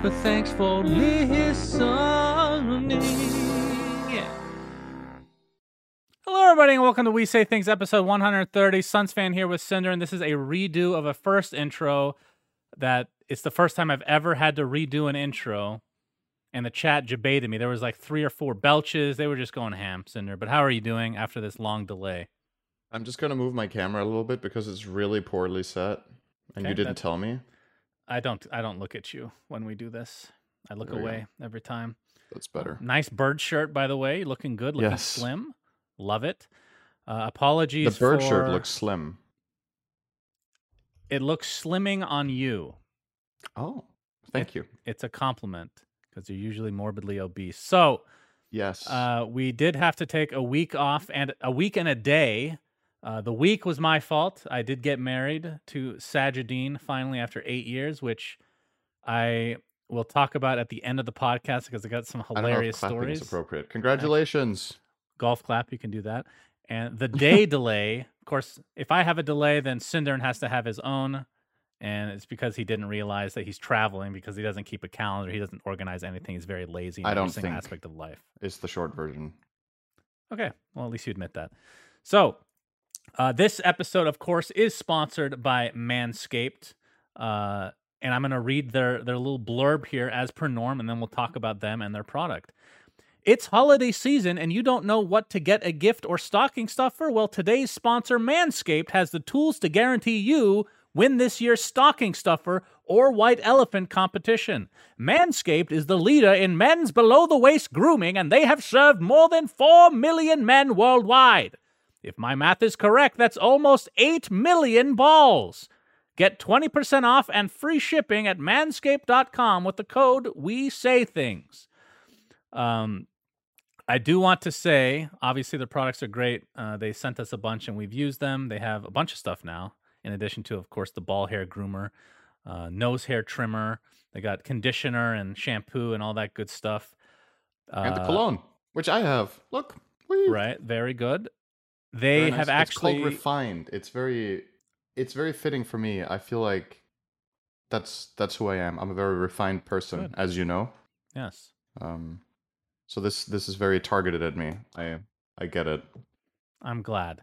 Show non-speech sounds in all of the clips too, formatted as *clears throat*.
But thanks for listening. Yeah. Hello, everybody, and welcome to We Say Things episode 130. Sunsfan here with Cinder, and this is a redo of a first intro that it's the first time I've ever had to redo an intro. And the chat debated me. There was like three or four belches. They were just going ham, Cinder. But how are you doing after this long delay? I'm just gonna move my camera a little bit because it's really poorly set, and Okay, you didn't that- tell me. I don't I don't look at you when we do this. I look There away every time. That's better. Nice bird shirt, by the way. Looking good, looking Yes. slim. Love it. Uh, apologies. The bird shirt looks slim. It looks slimming on you. Oh, thank you. It's a compliment because you're usually morbidly obese. So Yes. uh, we did have to take a week off and a week and a day. Uh, the week was my fault. I did get married to Sajidine finally after eight years, which I will talk about at the end of the podcast because I got some I don't know if hilarious clapping stories. is appropriate. Congratulations. golf clap you can do that and the day delay of course if i have a delay then Synderen has to have his own and it's because he didn't realize that he's traveling because he doesn't keep a calendar he doesn't organize anything he's very lazy in I every don't single think- aspect of life It's the short version. okay well at least you admit that so uh, this episode of course is sponsored by manscaped uh, and i'm going to read their their little blurb here as per norm and then we'll talk about them and their product It's holiday season and you don't know what to get a gift or stocking stuffer? Well, today's sponsor, Manscaped, has the tools to guarantee you win this year's stocking stuffer or white elephant competition. Manscaped is the leader in men's below the waist grooming and they have served more than 4 million men worldwide. If my math is correct, that's almost 8 million balls. Get 20% off and free shipping at manscaped.com with the code we say things. Um, I do want to say, obviously, the products are great. Uh, they sent us a bunch and we've used them. They have a bunch of stuff now, in addition to, of course, the ball hair groomer, uh, nose hair trimmer. They got conditioner and shampoo and all that good stuff. and the Uh, cologne, which I have. Look. Whee! Right. Very good. Very They nice. have It's actually. called refined. It's very, it's very fitting for me. I feel like that's that's who I am. I'm a very refined person, Good. as you know. yes. Um, so this this is very targeted at me. I I get it. I'm glad.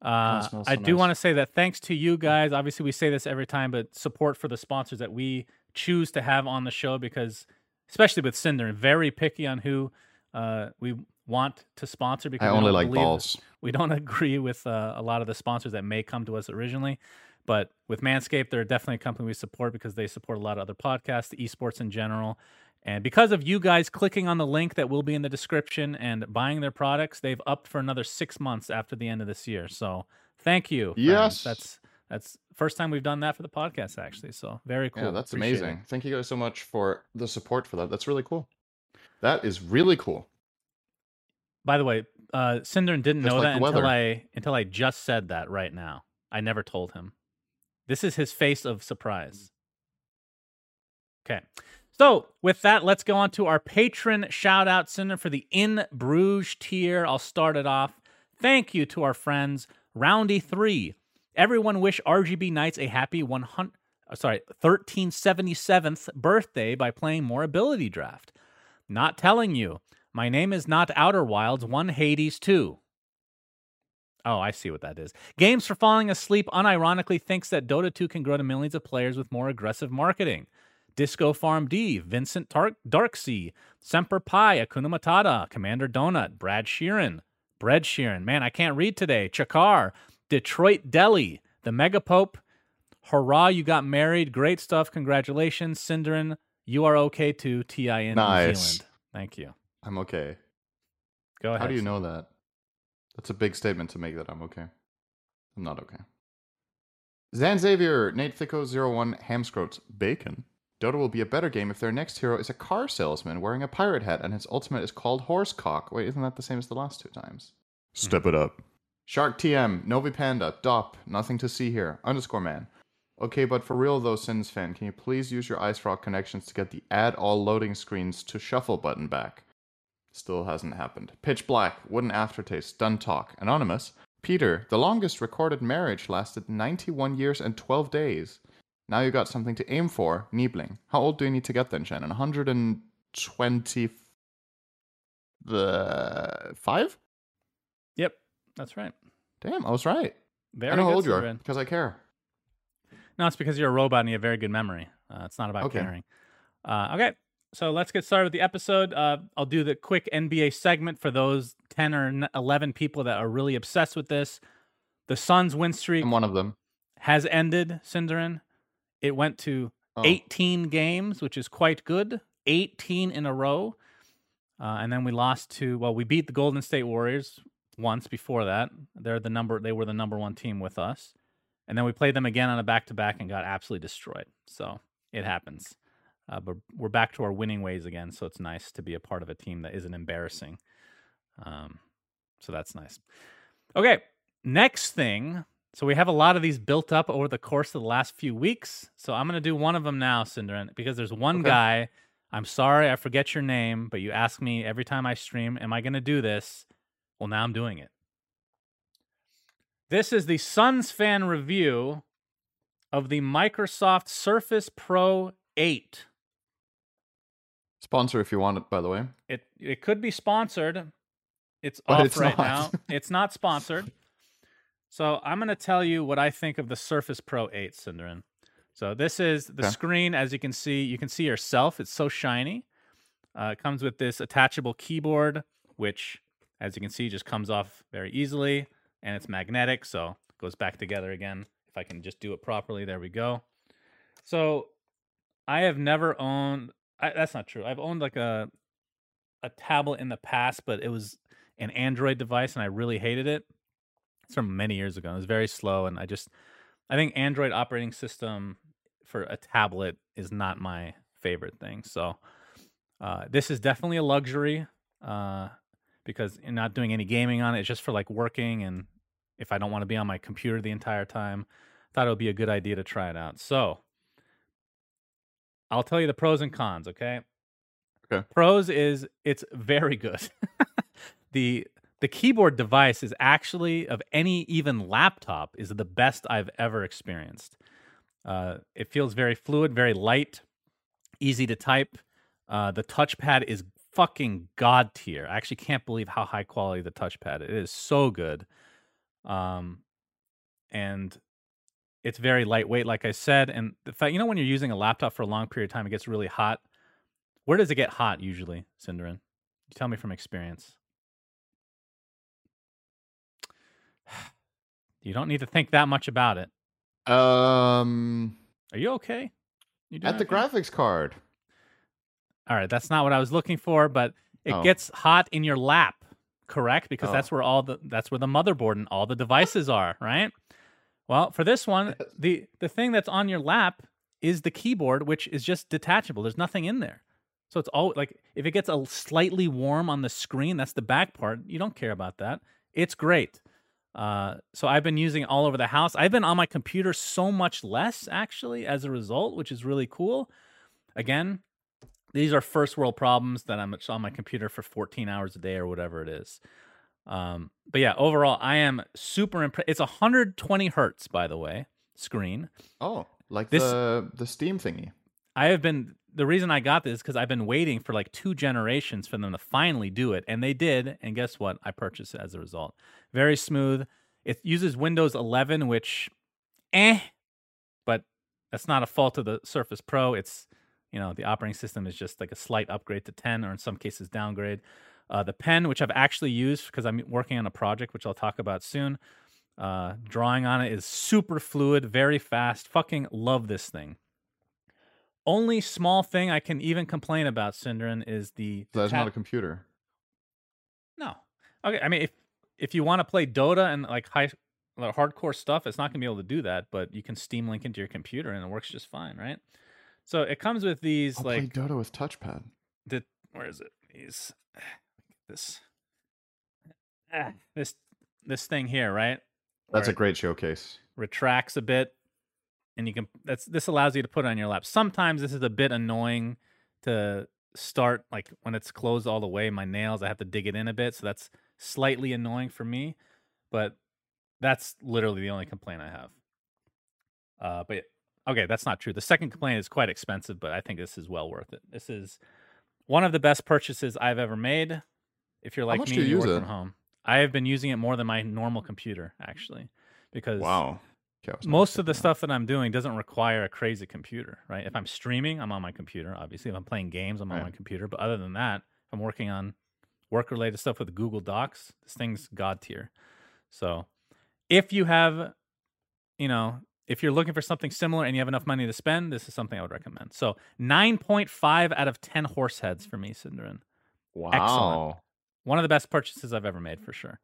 Uh, smells I so do nice. want to say that thanks to you guys. Obviously, we say this every time, but support for the sponsors that we choose to have on the show because, especially with Cinder, very picky on who uh, we want to sponsor. Because I we only don't like balls. We don't *laughs* agree with uh, a lot of the sponsors that may come to us originally. But with Manscaped, they're definitely a company we support because they support a lot of other podcasts, esports in general. And because of you guys clicking on the link that will be in the description and buying their products, they've upped for another six months after the end of this year. So thank you. friends. Yes. That's that's first time we've done that for the podcast actually. So very cool. Yeah, that's Appreciate it. amazing. Thank you guys so much for the support for that. That's really cool. That is really cool. By the way, uh Synderen didn't Just know like that until. I until I just said that right now. I never told him. This is his face of surprise. Okay. So with that, let's go on to our patron shout out Cinder for the In Bruges tier. I'll start it off. Thank you to our friends Roundy Three. Everyone wish RGB Knights a happy 100. uh, Sorry, 1377th birthday by playing more ability draft. Not telling you. My name is not Outer Wilds, one Hades 2. Oh, I see what that is. Games for Falling Asleep unironically thinks that Dota 2 can grow to millions of players with more aggressive marketing. Disco Farm D, Vincent Tar- Darksea, Semper Pi, Akuna Matata, Commander Donut, Brad Sheeran, Bread Sheeran. Man, I can't read today. Chakar, Detroit Deli, The Megapope. Hurrah, you got married. Great stuff. Congratulations. Synderen, you are okay too. TIN in New Nice. Zealand. Thank you. I'm okay. Go ahead. How do you know that? That's a big statement to make that I'm okay. I'm not okay. Zan Xavier, Nate Thicko01, Hamscroats, Bacon. Dota will be a better game if their next hero is a car salesman wearing a pirate hat and his ultimate is called Horsecock. Wait, isn't that the same as the last two times? Step it up. Shark TM, Novi Panda, Dop, nothing to see here, underscore man. Okay, but for real though, Sunsfan, can you please use your IceFrog connections to get the add all loading screens to shuffle button back? Still hasn't happened. Pitch Black, Wooden Aftertaste, Done Talk, Anonymous. Peter, the longest recorded marriage lasted 91 years and 12 days. Now you got something to aim for, Niebling. How old do you need to get then, Shannon? 120. The five? Yep, that's right. Damn, I was right. Very I know how old you are because I care. No, it's because you're a robot and you have very good memory. Uh, it's not about Okay. caring. Uh, okay, so let's get started with the episode. Uh, I'll do the quick NBA segment for those 10 or 11 people that are really obsessed with this. The Suns win streak I'm one of them. has ended, Synderen. It went to Oh. 18 games, which is quite good. 18 in a row. Uh, and then we lost to, well, we beat the Golden State Warriors once before that. They're the number, they were the number one team with us. And then we played them again on a back to back and got absolutely destroyed. So it happens. Uh, but we're back to our winning ways again. So it's nice to be a part of a team that isn't embarrassing. Um, so that's nice. Okay, next thing. So we have a lot of these built up over the course of the last few weeks. So I'm going to do one of them now, Synderen, because there's one Okay. guy. I'm sorry, I forget your name, but you ask me every time I stream, am I going to do this? Well, now I'm doing it. This is the Sunsfan review of the Microsoft Surface Pro 8. Sponsor if you want it, by the way. It it could be sponsored. It's But off it's right not. now. *laughs* It's not sponsored. So I'm going to tell you what I think of the Surface Pro 8, Synderen. So this is the Okay. screen. As you can see, you can see yourself. It's so shiny. Uh, it comes with this attachable keyboard, which, as you can see, just comes off very easily, and it's magnetic, so it goes back together again. If I can just do it properly, there we go. So I have never owned. I, that's not true. I've owned like a a tablet in the past, but it was an Android device, and I really hated it. It's from many years ago. It was very slow, and I just I think Android operating system for a tablet is not my favorite thing. So uh, this is definitely a luxury uh, because you're not doing any gaming on it. It's just for like working, and if I don't want to be on my computer the entire time, thought it would be a good idea to try it out. So I'll tell you the pros and cons. Okay. Okay. Pros is it's very good. *laughs* the the keyboard device is actually of any even laptop is the best I've ever experienced. Uh, it feels very fluid, very light, easy to type. Uh, the touchpad is fucking god tier. I actually can't believe how high quality the touchpad. It is so good. Um, and it's very lightweight, like I said. And the fact, you know, when you're using a laptop for a long period of time, it gets really hot. Where does it get hot usually, Synderen? You tell me from experience. *sighs* You don't need to think that much about it. Um, Are you okay? You at the okay? graphics card. All right, that's not what I was looking for, but it Oh. gets hot in your lap, correct? Because Oh. that's where all the that's where the motherboard and all the devices are, right? Well, for this one, the the thing that's on your lap is the keyboard, which is just detachable. There's nothing in there. So it's all like if it gets a slightly warm on the screen, that's the back part. You don't care about that. It's great. Uh, so I've been using it all over the house. I've been on my computer so much less actually as a result, which is really cool. Again, these are first world problems that I'm on my computer for 14 hours a day or whatever it is. Um, but yeah, overall, I am super impressed. It's 120 hertz, by the way, screen. Oh, like This- the the Steam thingy. I have been the reason I got this is because I've been waiting for like two generations for them to finally do it, and they did. And guess what? I purchased it as a result. Very smooth. It uses Windows 11, which, eh, but that's not a fault of the Surface Pro. It's you know the operating system is just like a slight upgrade to 10, or in some cases downgrade. Uh, the pen, which I've actually used because I'm working on a project, which I'll talk about soon. Uh, drawing on it is super fluid, very fast. Fucking love this thing. Only small thing I can even complain about, Synderen, is the So that's not a computer. no. Okay, I mean if if you want to play Dota and like high the hardcore stuff, it's not going to be able to do that, but you can Steam Link into your computer and it works just fine, right? So it comes with these I'll like Dota with touchpad. the where is it? These this ah, this this thing here, right? That's Where a great showcase. retracts a bit, and you can. That's this allows you to put it on your lap. Sometimes this is a bit annoying to start like when it's closed all the way. My nails, I have to dig it in a bit, so that's slightly annoying for me. But that's literally the only complaint I have. Uh, but okay, that's not true. The second complaint is quite expensive, but I think this is well worth it. This is one of the best purchases I've ever made. If you're like me, you you work it? from home. I have been using it more than my normal computer actually, because Wow. Okay, I was not most of the that. stuff that I'm doing doesn't require a crazy computer, right? If I'm streaming, I'm on my computer. Obviously, if I'm playing games, I'm on Right. my computer. But other than that, if I'm working on work related stuff with Google Docs, this thing's god tier. So, if you have, you know, if you're looking for something similar and you have enough money to spend, this is something I would recommend. So, 9.5 out of 10 horse heads for me, Synderen. Wow. One of the best purchases I've ever made for sure.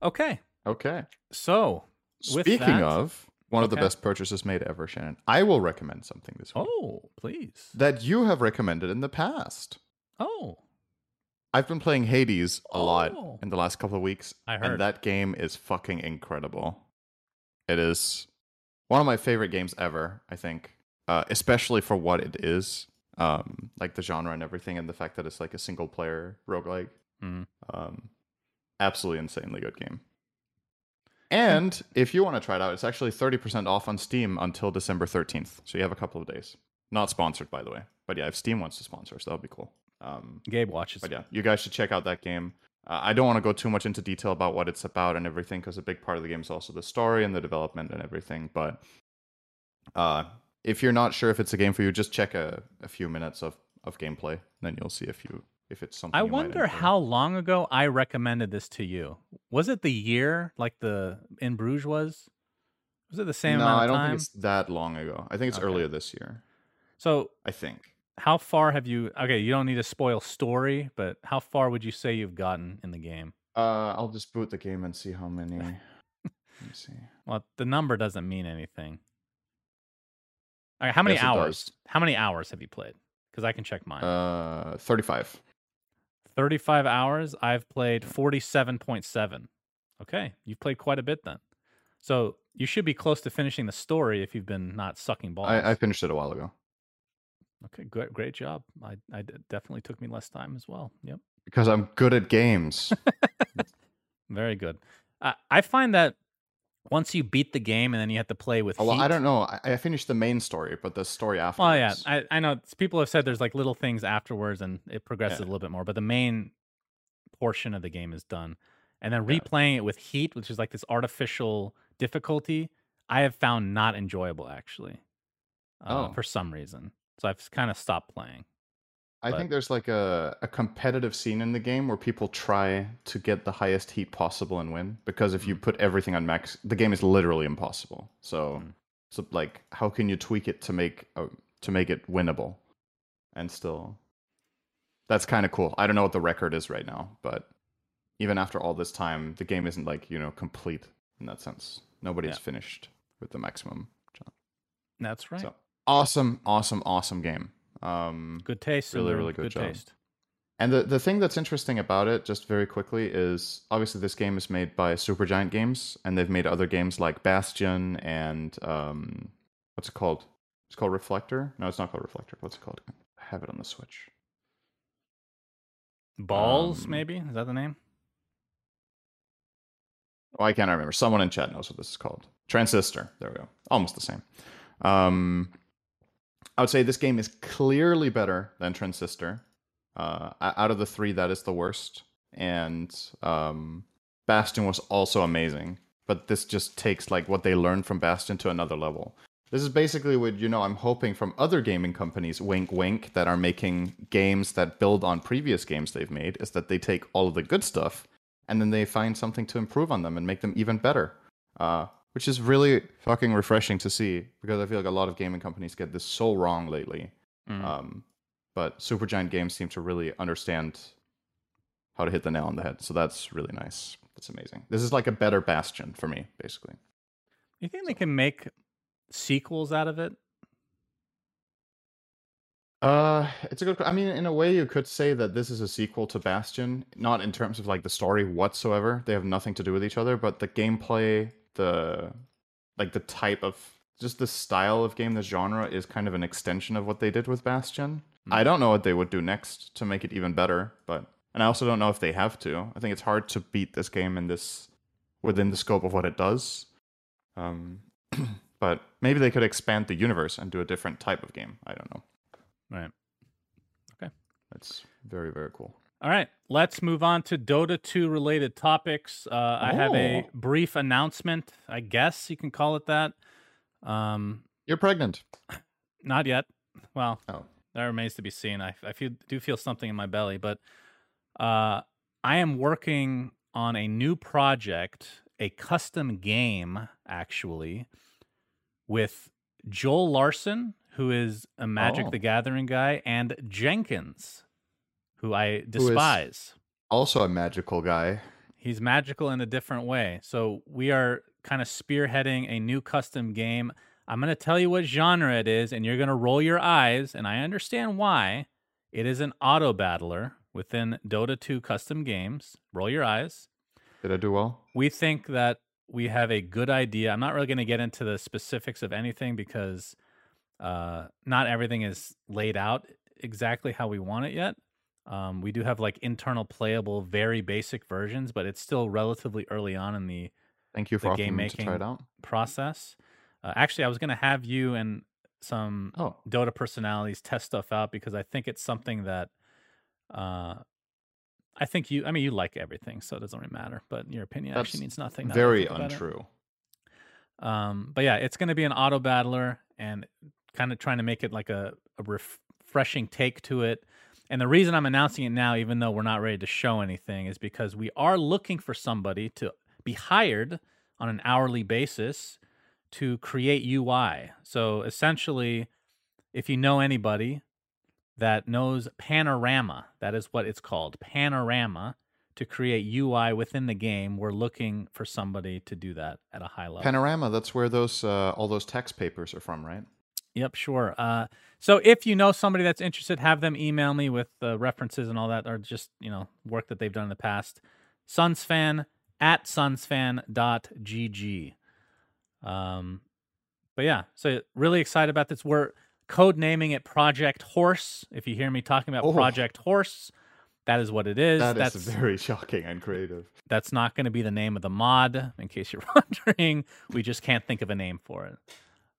Okay. Okay. So, Speaking that- of one of the best purchases made ever, Shannon, I will recommend something this week oh, please. that you have recommended in the past. Oh, I've been playing Hades a Oh. lot in the last couple of weeks. I heard. And that game is fucking incredible. It is one of my favorite games ever, I think. Uh, especially for what it is. Um, like the genre and everything, and the fact that it's like a single player roguelike. Mhm. Um, absolutely insanely good game. And if you want to try it out, it's actually 30% off on Steam until December 13th. So you have a couple of days. Not sponsored, by the way. But yeah, if Steam wants to sponsor us, that would be cool. Um, Gabe watches. but yeah, you guys should check out that game. Uh, I don't want to go too much into detail about what it's about and everything because a big part of the game is also the story and the development and everything. But uh, if you're not sure if it's a game for you, just check a, a few minutes of, of gameplay, then you'll see if you if it's something. I wonder how long ago I recommended this to you. Was it the year like the in Bruges was? Was it the same no, amount of I don't time? think it's that long ago. I think it's Okay. earlier this year. So, I think. how far have you? Okay, you don't need to spoil story, but how far would you say you've gotten in the game? Uh, I'll just boot the game and see how many. *laughs* Let me see. Well, the number doesn't mean anything. Okay, how many Yes, hours? How many hours have you played? Because I can check mine. Uh, thirty-five. 35 hours. I've played 47.7. Okay, you've played quite a bit then. So you should be close to finishing the story if you've been not sucking balls. I, I finished it a while ago okay, great, great job. I, I definitely took me less time as well. Yep, because I'm good at games. *laughs* very good. I, I find that once you beat the game and then you have to play with Oh, well, I don't know. I, I finished the main story, but the story after. Oh yeah, I, I know people have said there's like little things afterwards and it progresses Yeah. a little bit more, but the main portion of the game is done. And then Yeah. replaying it with heat, which is like this artificial difficulty, I have found not enjoyable actually, uh, Oh. for some reason. So I've kind of stopped playing. I but- think there's like a, a competitive scene in the game where people try to get the highest heat possible and win. Because if you put everything on max, the game is literally impossible. So, Mm. so like, how can you tweak it to make uh, to make it winnable, and still? That's kind of cool. I don't know what the record is right now, but even after all this time, the game isn't like you know complete in that sense. Nobody's Yeah. finished with the maximum. That's right. So awesome, awesome, awesome game. Um, good taste. really, really good job. taste. and the, the thing that's interesting about it, just very quickly, is obviously this game is made by Supergiant Games, and they've made other games like Bastion and um, what's it called? It's called Reflector. No, it's not called Reflector. What's it called? I have it on the Switch. Balls, Um, maybe is that the name? Oh, I can't remember. Someone in chat knows what this is called. Transistor. There we go. Almost the same. Um, I would say this game is clearly better than Transistor. Uh, out of the three, that is the worst. And um, Bastion was also amazing, but this just takes like what they learned from Bastion to another level. This is basically what you know. I'm hoping from other gaming companies, wink, wink, that are making games that build on previous games they've made, is that they take all of the good stuff and then they find something to improve on them and make them even better. Uh, which is really fucking refreshing to see because I feel like a lot of gaming companies get this so wrong lately. Mm. Um, but Supergiant Games seem to really understand how to hit the nail on the head. So that's really nice. That's amazing. This is like a better Bastion for me, basically. You think they can make sequels out of it? Uh, it's a good. I mean, in a way, you could say that this is a sequel to Bastion, not in terms of like the story whatsoever. They have nothing to do with each other, but the gameplay, the like the type of just the style of game, the genre is kind of an extension of what they did with Bastion. Mm. I don't know what they would do next to make it even better, but and I also don't know if they have to. I think it's hard to beat this game in this within the scope of what it does. Um, *clears throat* but maybe they could expand the universe and do a different type of game. I don't know. Right. Okay. That's very very cool. All right, let's move on to Dota 2 related topics. Uh, oh. I have a oh. brief announcement, I guess you can call it that. Um, You're pregnant. *laughs* Not yet. Well, oh. that remains to be seen. I, I feel do feel something in my belly, but uh, I am working on a new project, a custom game, actually, with Joel Larsson, who is a Magic oh. the Gathering guy, and Jenkins, who I despise. Who also a magical guy. He's magical in a different way. So we are kind of spearheading a new custom game. I'm going to tell you what genre it is, and you're going to roll your eyes, and I understand why. It is an auto battler within Dota 2 custom games. Roll your eyes. Did I do well? We think that we have a good idea. I'm not really going to get into the specifics of anything because uh, not everything is laid out exactly how we want it yet. Um, we do have like internal playable, very basic versions, but it's still relatively early on in the thank you for the game making process. Uh, actually, I was going to have you and some oh. Dota personalities test stuff out because I think it's something that uh, I think you. I mean, you like everything, so it doesn't really matter. But your opinion That's actually means nothing. Very untrue. Um, but yeah, it's going to be an auto battler and kind of trying to make it like a, a refreshing take to it. And the reason I'm announcing it now, even though we're not ready to show anything, is because we are looking for somebody to be hired on an hourly basis to create UI. So essentially, if you know anybody that knows Panorama, that is what it's called, Panorama, to create UI within the game, we're looking for somebody to do that at a high level. Panorama, that's where those uh, all those text papers are from, right? Yep, sure. Uh, so if you know somebody that's interested, have them email me with the references and all that, or just you know work that they've done in the past. Sunsfan at sunsfan.gg. Um, but yeah, so really excited about this. We're code naming it Project Horse. If you hear me talking about oh. Project Horse, that is what it is. That that's is very shocking and creative. That's not going to be the name of the mod, in case you're *laughs* wondering. We just can't think of a name for it.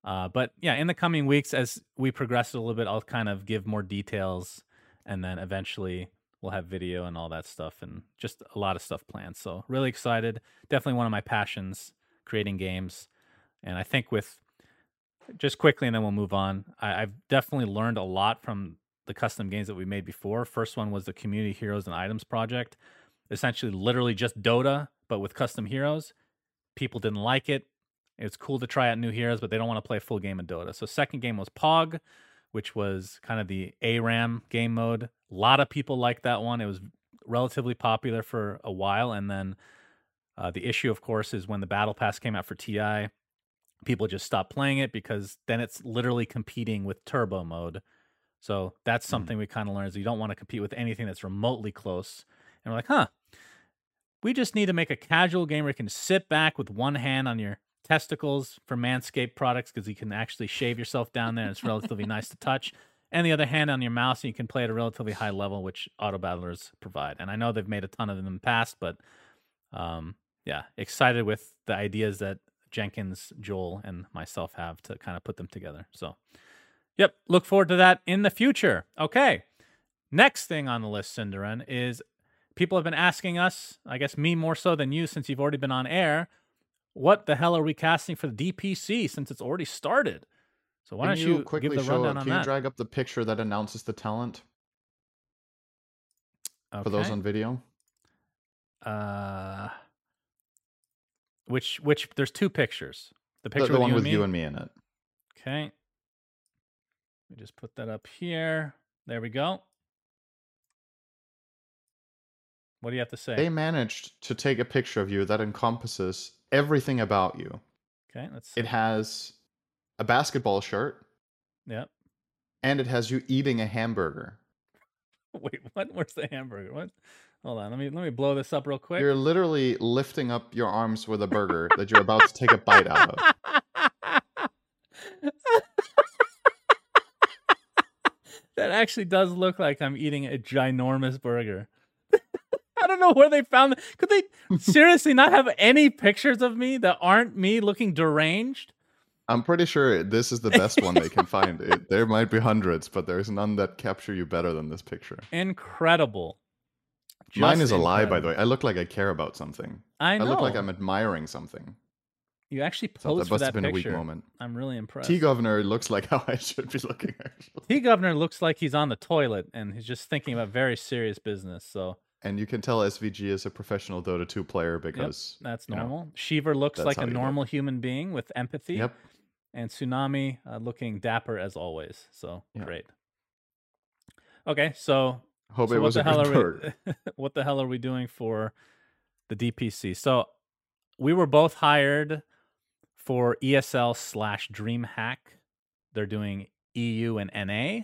Uh, but yeah, in the coming weeks, as we progress a little bit, I'll kind of give more details, and then eventually we'll have video and all that stuff, and just a lot of stuff planned. So really excited. Definitely one of my passions, creating games, and I think with just quickly, and then we'll move on. I, I've definitely learned a lot from the custom games that we made before. First one was the Community Heroes and Items project, essentially, literally just Dota, but with custom heroes. People didn't like it it's cool to try out new heroes, but they don't want to play a full game of Dota. So second game was Pog, which was kind of the ARAM game mode. A lot of people liked that one. It was relatively popular for a while, and then uh, the issue, of course, is when the Battle Pass came out for TI, people just stopped playing it because then it's literally competing with Turbo mode. So that's hmm. something mm. we kind of learned is you don't want to compete with anything that's remotely close. And we're like, huh, we just need to make a casual game where you can sit back with one hand on your testicles for Manscaped products because you can actually shave yourself down there and it's relatively nice to touch. And the other hand on your mouse, and you can play at a relatively high level, which auto battlers provide. And I know they've made a ton of them in the past, but um, yeah, excited with the ideas that Jenkins, Joel, and myself have to kind of put them together. So, yep, look forward to that in the future. Okay, next thing on the list, Synderen, is people have been asking us, I guess me more so than you since you've already been on air, what the hell are we casting for the DPC since it's already started? So why can don't you, you quickly give the show, rundown on that? Can you drag up the picture that announces the talent okay. for those on video? Uh, which which there's two pictures. The picture the, the with one you with and you and me in it. Okay. Let me just put that up here. There we go. What do you have to say? They managed to take a picture of you that encompasses everything about you. okay, let's. It has a basketball shirt Yep. and it has you eating a hamburger. *laughs* Wait, what? Where's the hamburger? What? Hold on. Let me let me blow this up real quick. You're literally lifting up your arms with a burger that you're about to take a bite out of. *laughs* that actually does look like I'm eating a ginormous burger. I don't know where they found. Could they seriously not have any pictures of me that aren't me looking deranged? I'm pretty sure this is the best one they can find. It, *laughs* there might be hundreds, but there's none that capture you better than this picture. Incredible. Mine Just is a lie, by the way. I look like I care about something. I I, look like I'm admiring something. You actually So posed that for must have that been picture. a weak moment. I'm really impressed. T Governor looks like *laughs* how I should be looking, actually. T Governor looks like he's on the toilet and he's just thinking about very serious business. So And you can tell SVG is a professional Dota 2 player because. that's you know, normal. Shiver looks like a normal human being with empathy. Yep. And Tsunami uh, looking dapper as always. So great. Okay, so Hope so it what the hell are we? *laughs* what the hell are we doing for the DPC? So we were both hired for ESL slash DreamHack. They're doing EU and NA.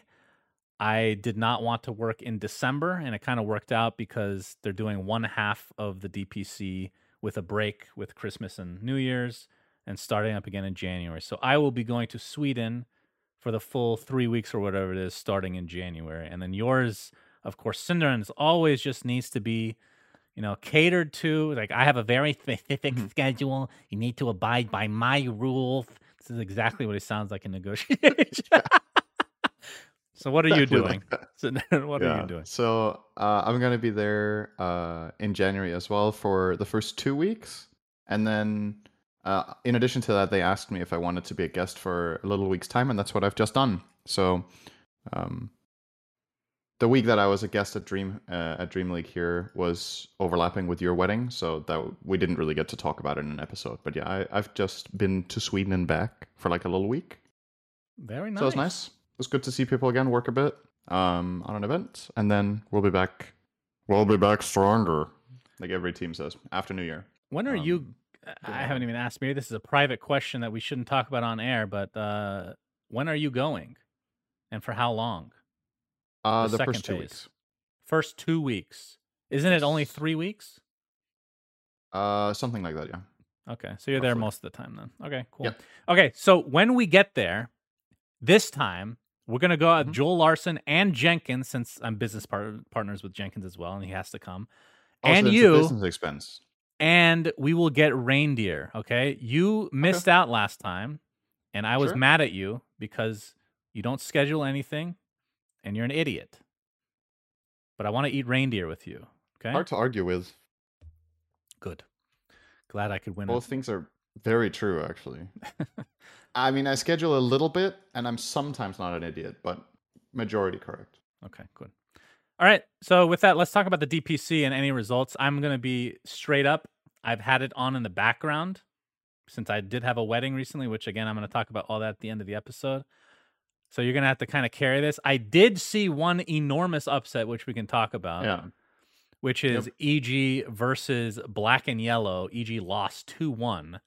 I did not want to work in December, and it kind of worked out because they're doing one half of the DPC with a break with Christmas and New Year's, and starting up again in January. So I will be going to Sweden for the full three weeks or whatever it is, starting in January, and then yours of course, Synderen's always just needs to be, you know, catered to. Like I have a very specific Mm-hmm. schedule. You need to abide by my rules. This is exactly what it sounds like in *laughs* negotiation. So what are you doing? like. *laughs* Cinder- what are you doing? So uh, I'm gonna be there uh, in January as well for the first two weeks, and then uh, in addition to that, they asked me if I wanted to be a guest for a little week's time, and that's what I've just done. So um, the week that I was a guest at Dream uh, at Dream League here was overlapping with your wedding, so that we didn't really get to talk about it in an episode. But yeah, I, I've just been to Sweden and back for like a little week. Very nice. So it was nice. It was good to see people again, work a bit um, on an event, and then we'll be back. We'll be back stronger, like every team says, after New Year. When are you? Um, I haven't even asked. Maybe this is a private question that we shouldn't talk about on air. But uh, when are you going, and for how long? Uh, The the, first two phase. weeks. First two weeks. Isn't it only three weeks? Uh, something like that, yeah. Okay, so you're there most of the time then. Okay, cool. Yep. Okay, so when we get there, this time we're gonna go out Mhm. Joel Larsson and Jenkins, since I'm business par- partners with Jenkins as well, and he has to come. Also, and you, business expense. and we will get reindeer. Okay, you missed out last time, and I was Sure. mad at you because you don't schedule anything, and you're an idiot. But I want to eat reindeer with you. Okay, Hard to argue with. good. Glad I could win. Both things are very true, actually. *laughs* I mean, I schedule a little bit, and I'm sometimes not an idiot, but majority correct. Okay, good. All right. So with that, let's talk about the DPC and any results. I'm going to be straight up. I've had it on in the background since I did have a wedding recently, which again, I'm going to talk about all that at the end of the episode. So you're going to have to kind of carry this. I did see one enormous upset, which we can talk about, yeah. which is EG versus Black and Yellow. EG lost 2 1.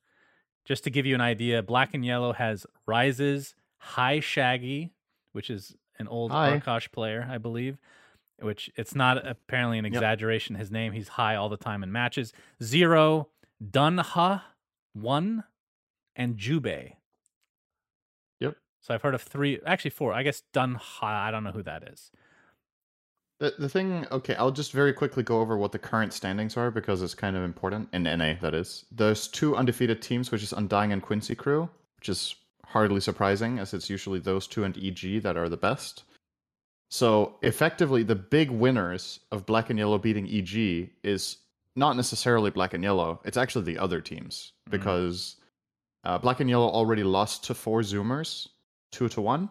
Just to give you an idea, Black and Yellow has Rises, High Shaggy, which is an old Hi. Arkosh player, I believe. Which it's not apparently an Yep. exaggeration. His name, he's high all the time in matches. Zero, Dunha, one, and Jubei. Yep. So I've heard of three, actually four. I guess Dunha, I don't know who that is. The, the thing, okay, I'll just very quickly go over what the current standings are because it's kind of important. In NA, that is. There's two undefeated teams, which is Undying and Quincy Crew, which is hardly surprising as it's usually those two and EG that are the best. So effectively, the big winners of Black and Yellow beating EG is not necessarily Black and Yellow, it's actually the other teams Mm. because uh, Black and Yellow already lost to four Zoomers, two to one.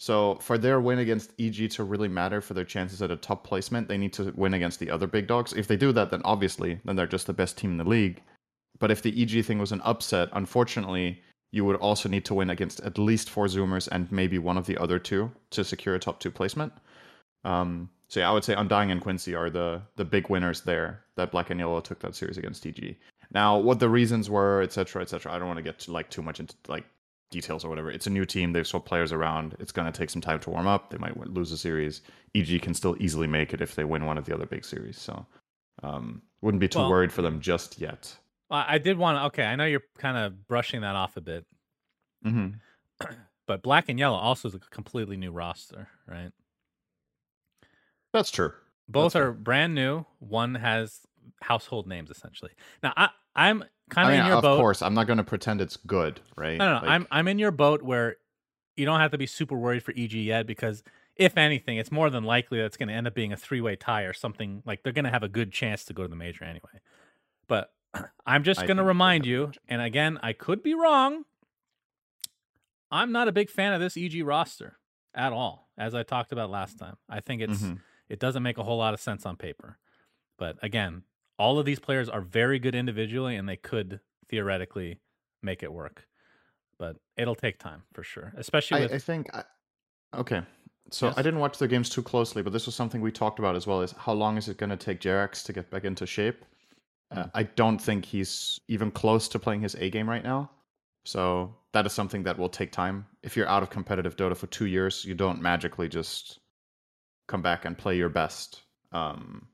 So for their win against EG to really matter for their chances at a top placement, they need to win against the other big dogs. If they do that, then obviously then they're just the best team in the league. But if the EG thing was an upset, unfortunately, you would also need to win against at least four Zoomers and maybe one of the other two to secure a top two placement. Um, so yeah, I would say Undying and Quincy are the the big winners there. That Black and Yellow took that series against EG. Now, what the reasons were, etc., etc. I don't want to get to, like too much into like details or whatever. It's a new team. They've swapped players around. It's going to take some time to warm up. They might lose a series. EG can still easily make it if they win one of the other big series. So, um, wouldn't be too Well- worried for them just yet. I did want to. Okay, I know you're kind of brushing that off a bit, hmm *clears throat* but Black and Yellow also is a completely new roster, right? That's true. Both That's are brand new. One has household names essentially. Now I I'm kind I of mean, in your of boat. course, I'm not going to pretend it's good, right? No, no, no. Like, I'm I'm in your boat where you don't have to be super worried for EG yet because if anything, it's more than likely that it's going to end up being a three way tie or something. Like they're going to have a good chance to go to the major anyway. But *clears throat* I'm just going to remind you, and again, I could be wrong. I'm not a big fan of this EG roster at all, as I talked about last time. I think it's Mhm. it doesn't make a whole lot of sense on paper. But again, all of these players are very good individually and they could theoretically make it work. But it'll take time for sure, especially I, with I think. I, okay, so Yes? I didn't watch their games too closely, but this was something we talked about as well. Is how long is it going to take Jerax to get back into shape? Uh, Mm. I don't think he's even close to playing his A game right now. So that is something that will take time. If you're out of competitive Dota for two years, you don't magically just come back and play your best. Um,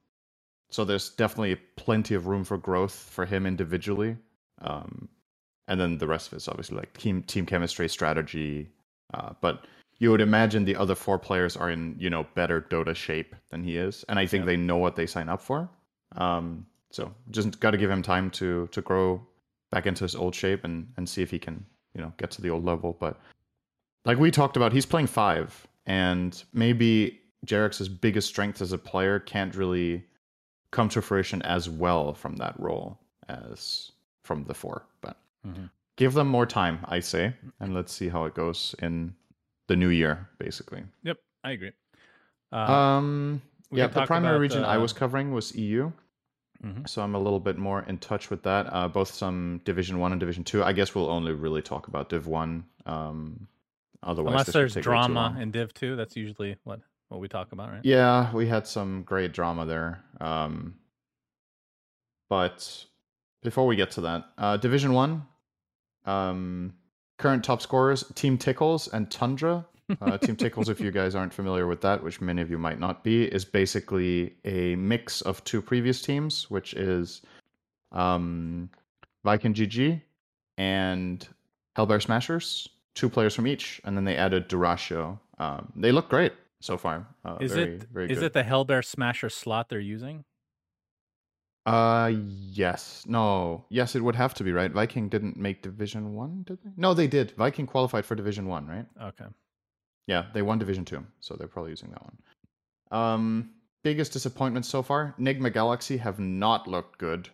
so there's definitely plenty of room for growth for him individually. Um, and then the rest of it's obviously like team team chemistry, strategy. Uh, but you would imagine the other four players are in you know better Dota shape than he is, and I think Yep. they know what they sign up for. Um, so just got to give him time to to grow back into his old shape and and see if he can you know get to the old level. But like we talked about, he's playing five, and maybe Jerax's biggest strength as a player can't really come to fruition as well from that role as from the four. But Mhm. give them more time, I say, and let's see how it goes in the new year, basically. Yep, I agree. Uh, um, yeah, the primary about, region I uh, was covering was EU, Mhm. so I'm a little bit more in touch with that. Uh, both some Division One and Division Two. I guess we'll only really talk about Div One. Um, otherwise, unless there's take way too drama in Div 2, that's usually what what we talk about, right? Yeah, we had some great drama there. Um, but before we get to that, uh, Division One, um, current top scorers: Team Tickles and Tundra. Uh, Team Tickles, if you *laughs* guys aren't familiar with that, which many of you might not be, is basically a mix of two previous teams, which is um, Viking GG and Hellbear Smashers. Two players from each, and then they added Durasho. Um, they look great so far. Uh, Is very, it very is it the Hellbear Smasher slot they're using? Uh, yes. No. Yes, it would have to be right. Viking didn't make Division One, did they? No, they did. Viking qualified for Division One, right? Okay. Yeah, they won Division Two, so they're probably using that one. Um, biggest disappointment so far: Nigma Galaxy have not looked good.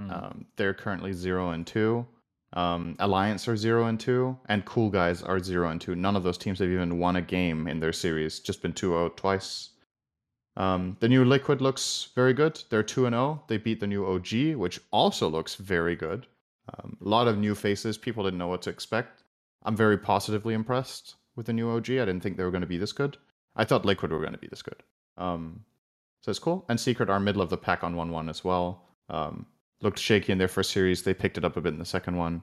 Mm. Um, they're currently zero and two. Um, Alliance are zero and two, and Cool Guys are zero and two. None of those teams have even won a game in their series. Just been 2-0 twice. Um, the new Liquid looks very good. They're two and zero. They beat the new OG, which also looks very good. Um, a lot of new faces. People didn't know what to expect. I'm very positively impressed with the new OG. I didn't think they were going to be this good. I thought Liquid were going to be this good. Um, so it's cool. And Secret are middle of the pack on 1 1 as well. Um, looked shaky in their first series. They picked it up a bit in the second one.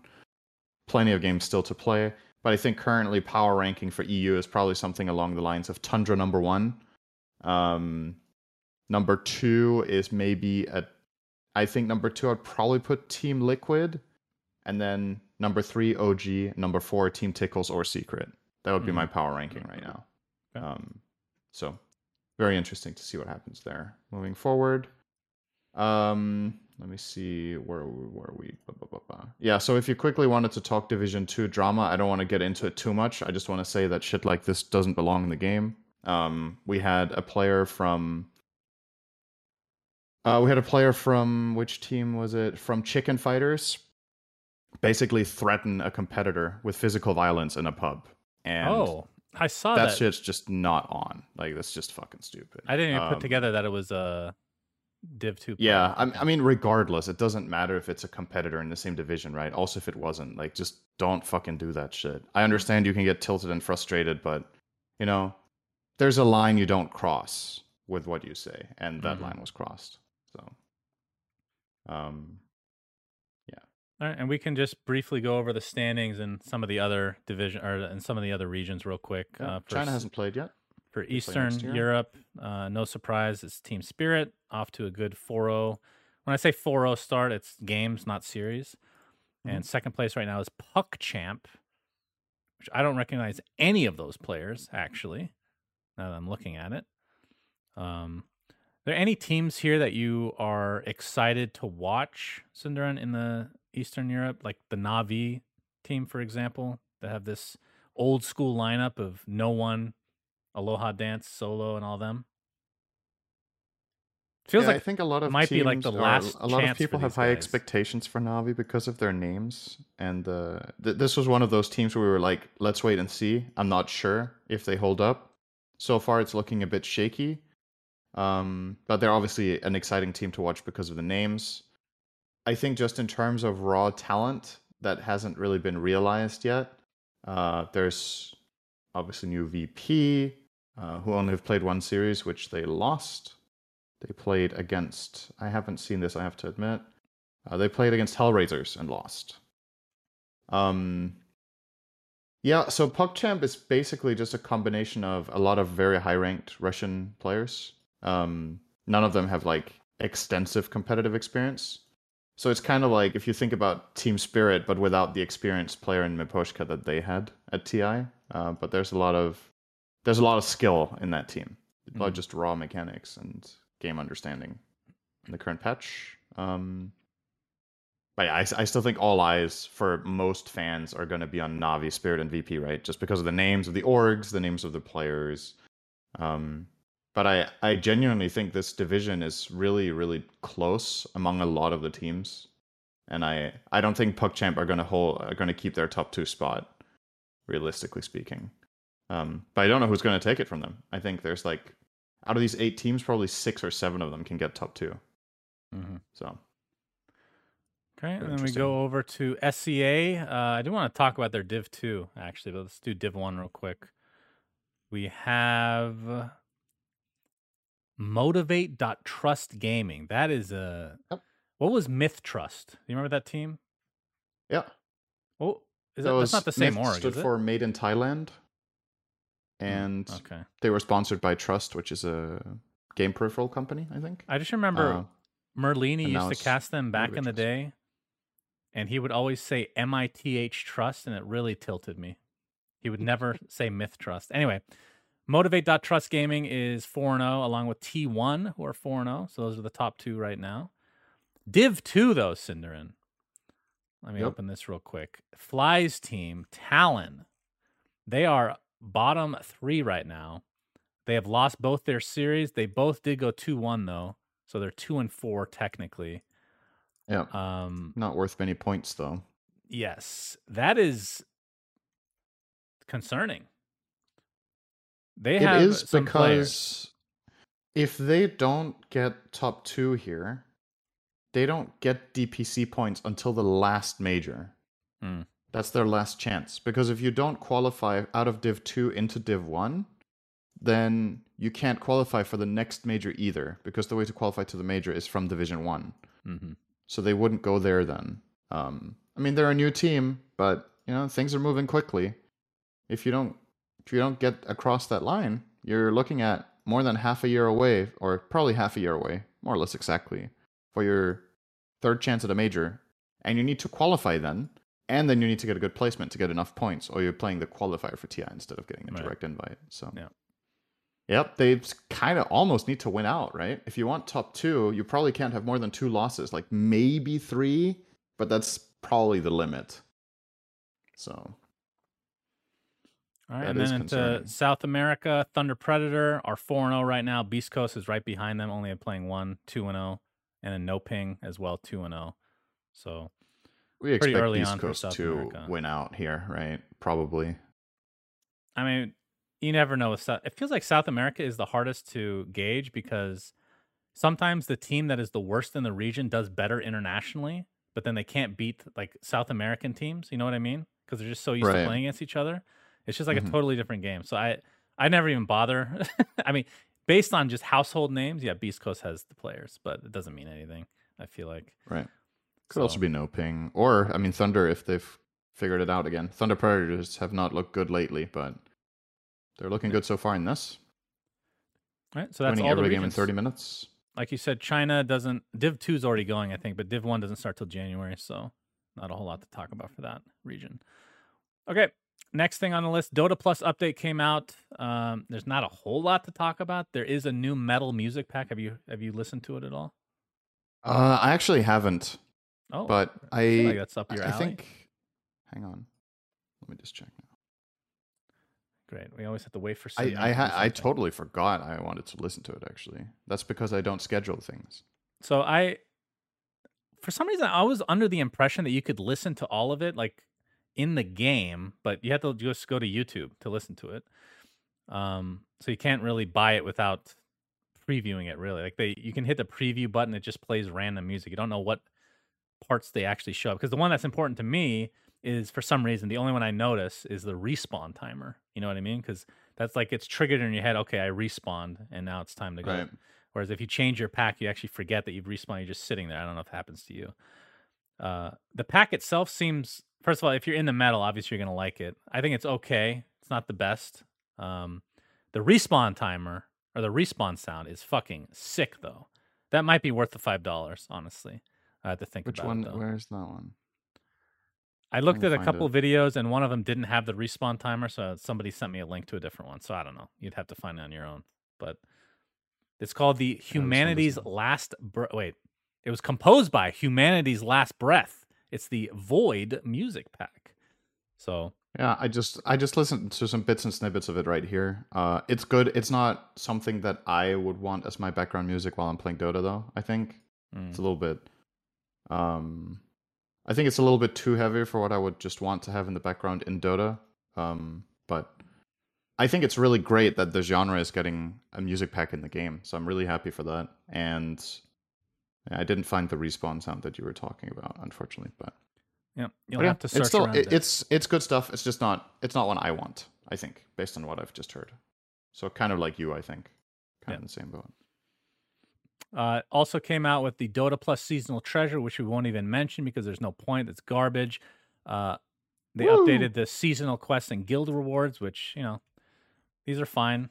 Plenty of games still to play. But I think currently power ranking for EU is probably something along the lines of Tundra number one. Um, number two is maybe a. I think number two I'd probably put Team Liquid, and then number three OG, number four Team Tickles or Secret. That would be my power ranking right now. Okay. Um, so very interesting to see what happens there. Moving forward, um, let me see where where we. Yeah, so if you quickly wanted to talk Division Two drama, I don't want to get into it too much. I just want to say that shit like this doesn't belong in the game. Um, we had a player from. Uh, we had a player from which team was it? From Chicken Fighters, basically threaten a competitor with physical violence in a pub, and oh, I saw that that. shit's just not on. Like that's just fucking stupid. I didn't even Um, put together that it was a Div 2. player. Yeah, I. I mean, regardless, it doesn't matter if it's a competitor in the same division, right? Also, if it wasn't, like, just don't fucking do that shit. I understand you can get tilted and frustrated, but you know, there's a line you don't cross. with what you say, and that Mhm. line was crossed. So, um, yeah. All right, and we can just briefly go over the standings and some of the other division or in some of the other regions real quick. yeah, Uh, China hasn't played yet. For Eastern year. Europe, uh, no surprise, it's Team Spirit off to a good 4-0. When I say 4-0 start, it's games, not series. Mm-hmm. And second place right now is PuckChamp, which I don't recognize any of those players actually. Now that I'm looking at it, um, are there any teams here that you are excited to watch, Synderen, in the Eastern Europe, like the Navi team, for example, that have this old school lineup of no one, Alohadance, Solo, and all them? Feels yeah, I think a lot of might be like the last a lot of people have high guys. expectations for Navi because of their names, and uh, th- this was one of those teams where we were like, let's wait and see. I'm not sure if they hold up. So far, it's looking a bit shaky, um, but they're obviously an exciting team to watch because of the names. I think just in terms of raw talent that hasn't really been realized yet. Uh, there's obviously new VP uh, who only have played one series, which they lost. They played against. I haven't seen this. I have to admit. Uh, they played against Hellraisers and lost. Um. Yeah, so PuckChamp is basically just a combination of a lot of very high-ranked Russian players. Um, none of them have like extensive competitive experience. So it's kind of like if you think about Team Spirit, but without the experienced player in Miposhka that they had at TI. Uh, but there's a lot of there's a lot of skill in that team, not Mhm. just raw mechanics and game understanding. In the current patch, um, but yeah, I, I still think all eyes for most fans are going to be on Navi, Spirit, and VP, right? Just because of the names of the orgs, the names of the players. Um, but I, I genuinely think this division is really, really close among a lot of the teams, and I, I don't think PuckChamp are going to hold, are going to keep their top two spot, realistically speaking. Um, but I don't know who's going to take it from them. I think there's like, out of these eight teams, probably six or seven of them can get top two. Mhm. So Okay, and then we go over to SCA. Uh, I do want to talk about their Div 2, actually, but let's do Div 1 real quick. We have Motivate.trust Gaming. That is a. Yep. What was Myth Trust? Do you remember that team? yeah, Oh, is that that, that's not the same Myth org, stood for Made in Thailand, Hmm, and okay. they were sponsored by Trust, which is a game peripheral company, I think. I just remember Uh, Merlini used to cast them back in the Trust. day, and he would always say MITH Trust, and it really tilted me. He would never *laughs* say Myth Trust. Anyway, Motivate.trust Gaming is 4 0, along with T1, who are 4 0. So those are the top two right now. Div 2, though, Synderen. Let me Yep. open this real quick. Fly's team, Talon. They are bottom three right now. They have lost both their series. They both did go 2 1, though. So they're 2 and 4, technically. yeah, Um, not worth many points though. yes, that is concerning. They It have is some players. because if they don't get top two here, they don't get DPC points until the last major. Hmm. That's their last chance. Because if you don't qualify out of Div 2 into Div 1, then you can't qualify for the next major either. Because the way to qualify to the major is from Division 1. hmm So they wouldn't go there then. Um, I mean, they're a new team, but you know things are moving quickly. If you don't, if you don't get across that line, you're looking at more than half a year away, or probably half a year away, more or less exactly, for your third chance at a major, and you need to qualify then, and then you need to get a good placement to get enough points, or you're playing the qualifier for TI instead of getting a Right. direct invite. So Yeah. Yep, they kind of almost need to win out, right? If you want top two, you probably can't have more than two losses, like maybe three, but that's probably the limit. So, All right, and then into. South America, Thunder Predator are 4 0 right now. Beast Coast is right behind them, only playing 1, 2 0, and then No Ping as well, 2 0. So, we Pretty expect early East on Coast to America. win out here, right? Probably. I mean, you never know. with South, it feels like South America is the hardest to gauge because sometimes the team that is the worst in the region does better internationally, but then they can't beat like South American teams. You know what I mean? Because they're just so used to playing against each other. It's just like a Mhm. totally different game. So I, I never even bother. *laughs* I mean, based on just household names, yeah, Beast Coast has the players, but it doesn't mean anything. I feel like Right. Could So- also be no ping, or I mean Thunder if they've figured it out again. Thunder Predators have not looked good lately, but they're looking good so far in this. right. So that's Winning all every the game in thirty minutes. Like you said, China doesn't. Div two is already going, I think, but Div one doesn't start till January, so not a whole lot to talk about for that region. Okay, next thing on the list, Dota Plus update came out. Um, there's not a whole lot to talk about. There is a new metal music pack. Have you have you listened to it at all? Uh, I actually haven't, Oh, but I I like that's up your I alley. think. Hang on, let me just check now. Great. We always have to wait for. I I, ha- I totally forgot I wanted to listen to it. Actually, that's because I don't schedule things. So I, for some reason, I was under the impression that you could listen to all of it like in the game, but you have to just go to YouTube to listen to it. Um, so you can't really buy it without previewing it. Really, like they, you can hit the preview button; it just plays random music. You don't know what parts they actually show up because the one that's important to me is for some reason the only one I notice is the respawn timer. You know what I mean? Because that's like it's triggered in your head. Okay, I respawned, and now it's time to go. Right. Whereas if you change your pack, you actually forget that you've respawned. You're just sitting there. I don't know if it happens to you. Uh, the pack itself seems, first of all, if you're in the metal, obviously you're gonna like it. I think it's okay. It's not the best. Um, the respawn timer or the respawn sound is fucking sick though. That might be worth the five dollars. Honestly, I have to think Which about one? it. Where's that one? I looked at a couple it. videos and one of them didn't have the respawn timer, so somebody sent me a link to a different one. So I don't know. You'd have to find it on your own. But it's called the Humanity's Last Breath. Wait, it was composed by Humanity's Last Breath. It's the Void music pack. So Yeah, I just I just listened to some bits and snippets of it right here. Uh, it's good. It's not something that I would want as my background music while I'm playing Dota, though. I think mm, it's a little bit. Um, I think it's a little bit too heavy for what I would just want to have in the background in Dota. Um, but I think it's really great that the genre is getting a music pack in the game. So I'm really happy for that. And I didn't find the respawn sound that you were talking about, unfortunately. But yeah, you'll but yeah, have to search it's still it. it's it's good stuff. It's just not it's not one I want. I think based on what I've just heard. So kind of like you, I think, kind Yeah. of the same boat. Uh, also came out with the Dota Plus seasonal treasure, which we won't even mention because there's no point. It's garbage. Uh, they Woo! updated the seasonal quests and guild rewards, which you know these are fine,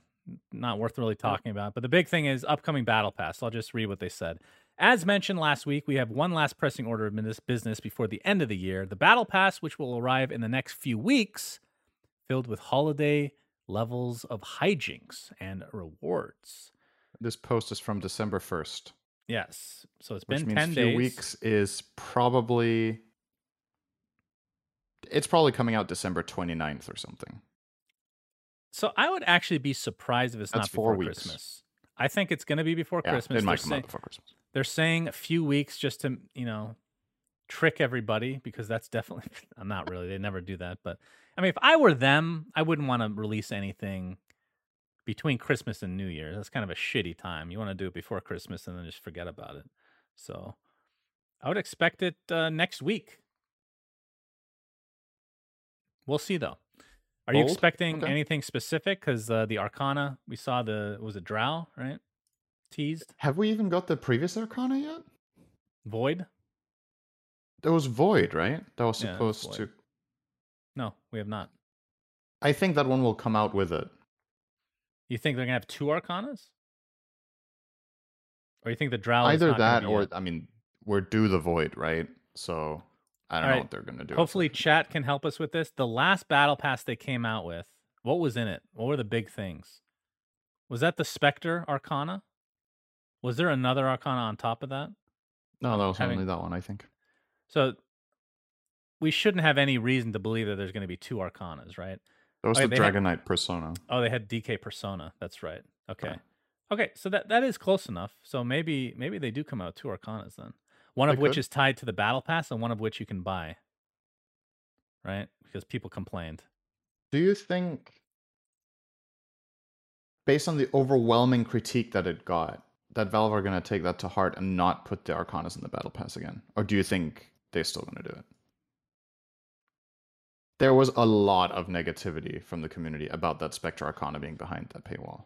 not worth really talking about. But the big thing is upcoming battle pass. I'll just read what they said. As mentioned last week, we have one last pressing order of this business before the end of the year: the battle pass, which will arrive in the next few weeks, filled with holiday levels of hijinks and rewards. This post is from December first, Yes, so it's been means ten few days. weeks is probably it's probably coming out December 29th or something. So I would actually be surprised if it's That's not before. Christmas. I think it's going to be before Yeah, Christmas. it might they're, come out before Christmas. they're saying a few weeks just to you know trick everybody because that's definitely *laughs* I'm not really. They never do that, but I mean, if I were them, I wouldn't want to release anything between Christmas and New Year. That's kind of a shitty time. You want to do it before Christmas and then just forget about it. So I would expect it uh, next week. We'll see though. Are you expecting Okay. anything specific? Because uh, the Arcana we saw the was it Drow right teased Have we even got the previous Arcana yet? Void. There was Void, right? That was Yeah, that was supposed to. No, we have not. I think that one will come out with it. You think they're gonna have two Arcanas? Or you think the Drow is Either that be or? I mean, we're due the Void, right? So I don't All know right. what they're gonna do. Hopefully, chat can help us with this. The last battle pass they came out with, what was in it? What were the big things? Was that the Spectre Arcana? Was there another Arcana on top of that? No, that was having- only that one, I think. So we shouldn't have any reason to believe that there's going to be two Arcanas, right? That was oh, Okay, the Dragon Knight had- persona. Oh, they had DK Persona. That's right. Okay. Right. Okay, so that that is close enough. So maybe maybe they do come out with two Arcanas then. One of They which could. is tied to the battle pass and one of which you can buy. Right? Because people complained. Do you think, based on the overwhelming critique that it got, that Valve are going to take that to heart and not put the Arcanas in the Battle Pass again? Or do you think they're still going to do it? There was a lot of negativity from the community about that Spectre Arcana being behind that paywall.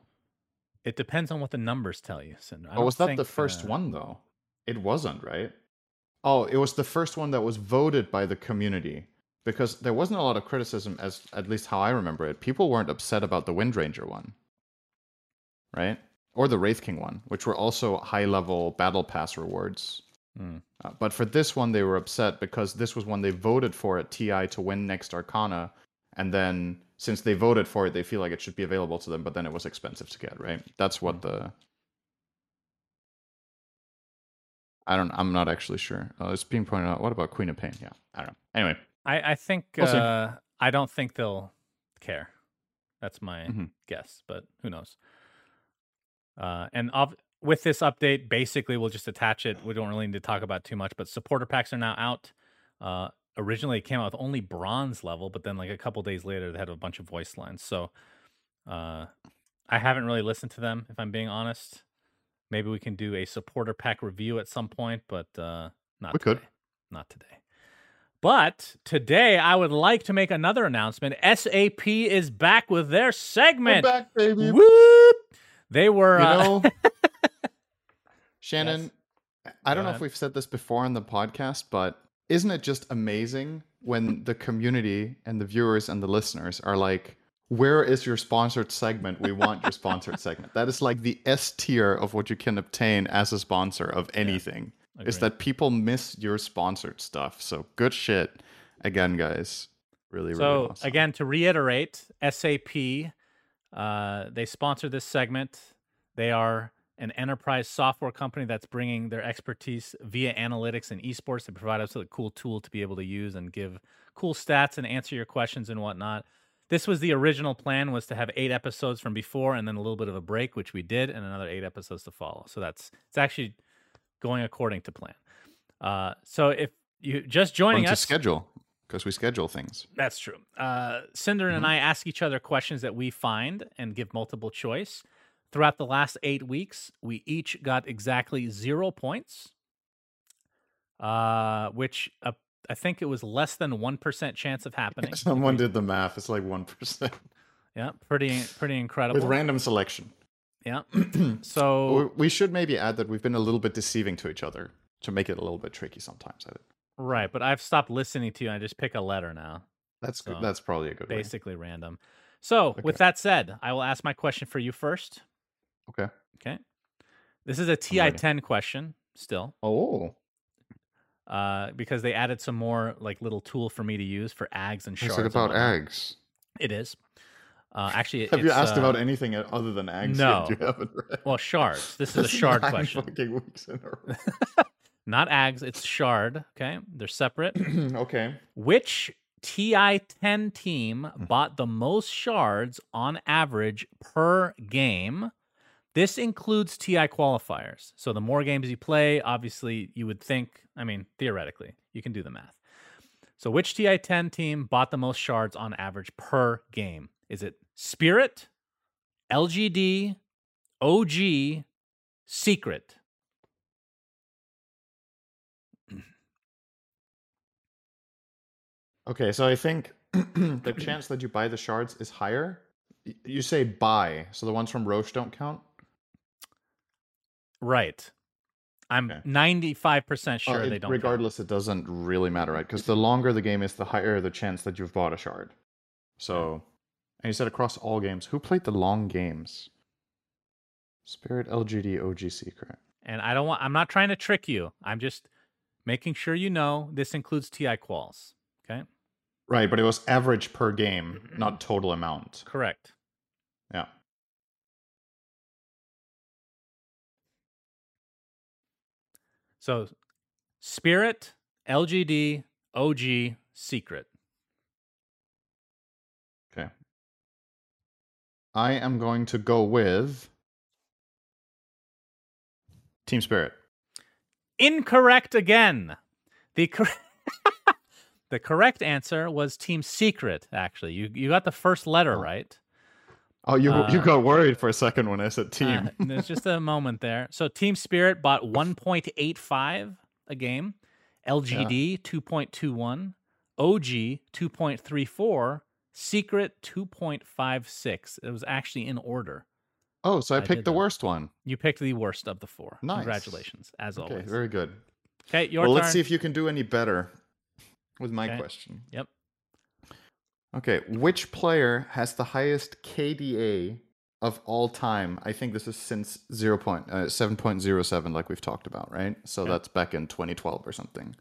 It depends on what the numbers tell you. I Oh, was that the first uh, one though? It wasn't, right? Oh, it was the first one that was voted by the community because there wasn't a lot of criticism, as at least how I remember it. People weren't upset about the Windranger one, right? Or the Wraith King one, which were also high-level battle pass rewards. Hmm. Uh, but for this one, they were upset because this was one they voted for at TI to win next Arcana, and then since they voted for it, they feel like it should be available to them. But then it was expensive to get, right? That's what the I don't. I'm not actually sure. Uh, it's being pointed out. What about Queen of Pain? Yeah, I don't know. Anyway, I, I think We'll uh, I don't think they'll care. That's my Mhm. guess, but who knows? Uh, and of, with this update, basically we'll just attach it. We don't really need to talk about too much, but supporter packs are now out. Uh, originally, it came out with only bronze level, but then like a couple days later, they had a bunch of voice lines. So uh, I haven't really listened to them, if I'm being honest. Maybe we can do a supporter pack review at some point, but uh, not We could. today. Not today. But today, I would like to make another announcement. SAP is back with their segment. back, baby. Whoop! They were. You uh, *laughs* Shannon, I don't know ahead. if we've said this before on the podcast, but isn't it just amazing when the community and the viewers and the listeners are like, where is your sponsored segment? We want your sponsored *laughs* segment. That is like the S tier of what you can obtain as a sponsor of anything. Is Agreed. that people miss your sponsored stuff. So good shit. Again, guys. Really, really so awesome. again, to reiterate, SAP, uh, they sponsor this segment. They are an enterprise software company that's bringing their expertise via analytics and esports to provide us with a cool tool to be able to use and give cool stats and answer your questions and whatnot. This was the original plan was to have eight episodes from before and then a little bit of a break, which we did, and another eight episodes to follow. So that's it's actually going according to plan. Uh, so if you just joining us, schedule because we schedule things. that's true. Uh, Cinder and I ask each other questions that we find and give multiple choice. Throughout the last eight weeks, we each got exactly zero points, uh, which uh, I think it was less than one percent chance of happening. *laughs* Someone did the math. It's like one percent Yeah, pretty pretty incredible. with random selection. yeah. *clears throat* So We- should maybe add that we've been a little bit deceiving to each other to make it a little bit tricky sometimes. I think right, but I've stopped listening to you. and I just pick a letter now. that's good. That's probably a good way. basically random. So, with that said, I will ask my question for you first. Okay. Okay. This is a TI-10 question still, Oh, uh, because they added some more like little tool for me to use for aghs and shards. is it about eggs? It is. Uh, actually, Have you asked uh, about anything other than eggs? no. You haven't read. Well, shards. This is a shard question. Fucking weeks in a row. *laughs* Not aghs. It's shard. Okay, they're separate. *clears throat* okay. Which TI-10 team Hmm. bought the most shards on average per game? This includes TI qualifiers. So the more games you play, obviously you would think, I mean, theoretically, you can do the math. So which TI-10 team bought the most shards on average per game? Is it Spirit, LGD, OG, Secret? Okay, so I think *clears throat* the chance that you buy the shards is higher. You say buy, so the ones from Roche don't count. Right. I'm Okay. 95% Uh, sure it- they don't. count. Regardless, it doesn't really matter, right? Because the longer the game is, the higher the chance that you've bought a shard. So, and you said across all games. Who played the long games? Spirit, LGD, OG Secret. And I don't want I'm not trying to trick you. I'm just making sure you know this includes TI quals. Okay? Right, but it was average per game, not *clears throat* total amount. Correct. Yeah. So Spirit, LGD, OG, Secret. Okay. I am going to go with Team Spirit. Incorrect again. The cor- *laughs* The correct answer was Team Secret actually. You you got the first letter Oh. right. Oh, you you Uh, got worried for a second when I said team. Uh, there's just a moment there. So Team Spirit bought 1.85 a game, LGD 2.21, OG 2.34, Secret 2.56. It was actually in order. Oh, so I I picked the that. worst one. You picked the worst of the four. Nice. Congratulations, as Okay, always. very good. Okay, your well, turn. let's see if you can do any better with my Okay. question. Yep. Okay, which player has the highest KDA of all time? I think this is since 0. Point, uh, 7.07, like we've talked about, right? So Okay. that's back in 2012 or something.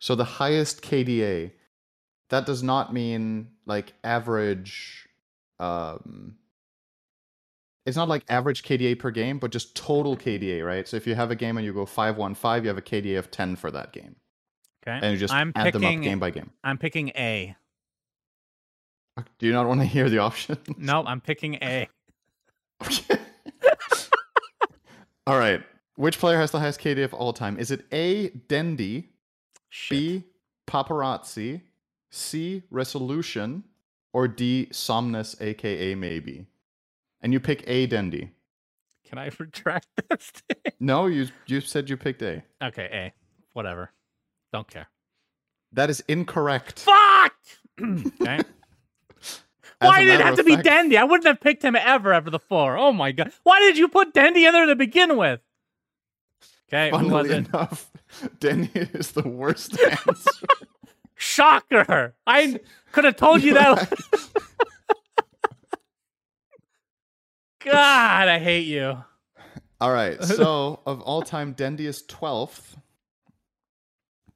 So the highest KDA, that does not mean like average. Um, it's not like average KDA per game, but just total KDA, right? So if you have a game and you go 5 1 5, you have a KDA of 10 for that game. Okay. And you just I'm add them up game by game. I'm picking A. Do you not want to *laughs* hear the options? No, I'm picking A. Okay. *laughs* all right. Which player has the highest KD of all time? Is it A. Dendy, Shit. B. Paparazzi, C. Resolution, or D. Somnus, aka maybe? And you pick A. Dendy. Can I *laughs* retract this? No, you you said you picked A. okay, A. Whatever. Don't care. That is incorrect. Fuck. *clears throat* okay. Why did it have to be fact- Dendy? I wouldn't have picked him ever after the four. Oh my god. Why did you put Dendy in there to begin with? Okay, who was Funnily it? enough, *laughs* Dendy is the worst *laughs* answer. Shocker. I could have told you that. *laughs* God, I hate you. All right. So of all time, Dendy is twelfth.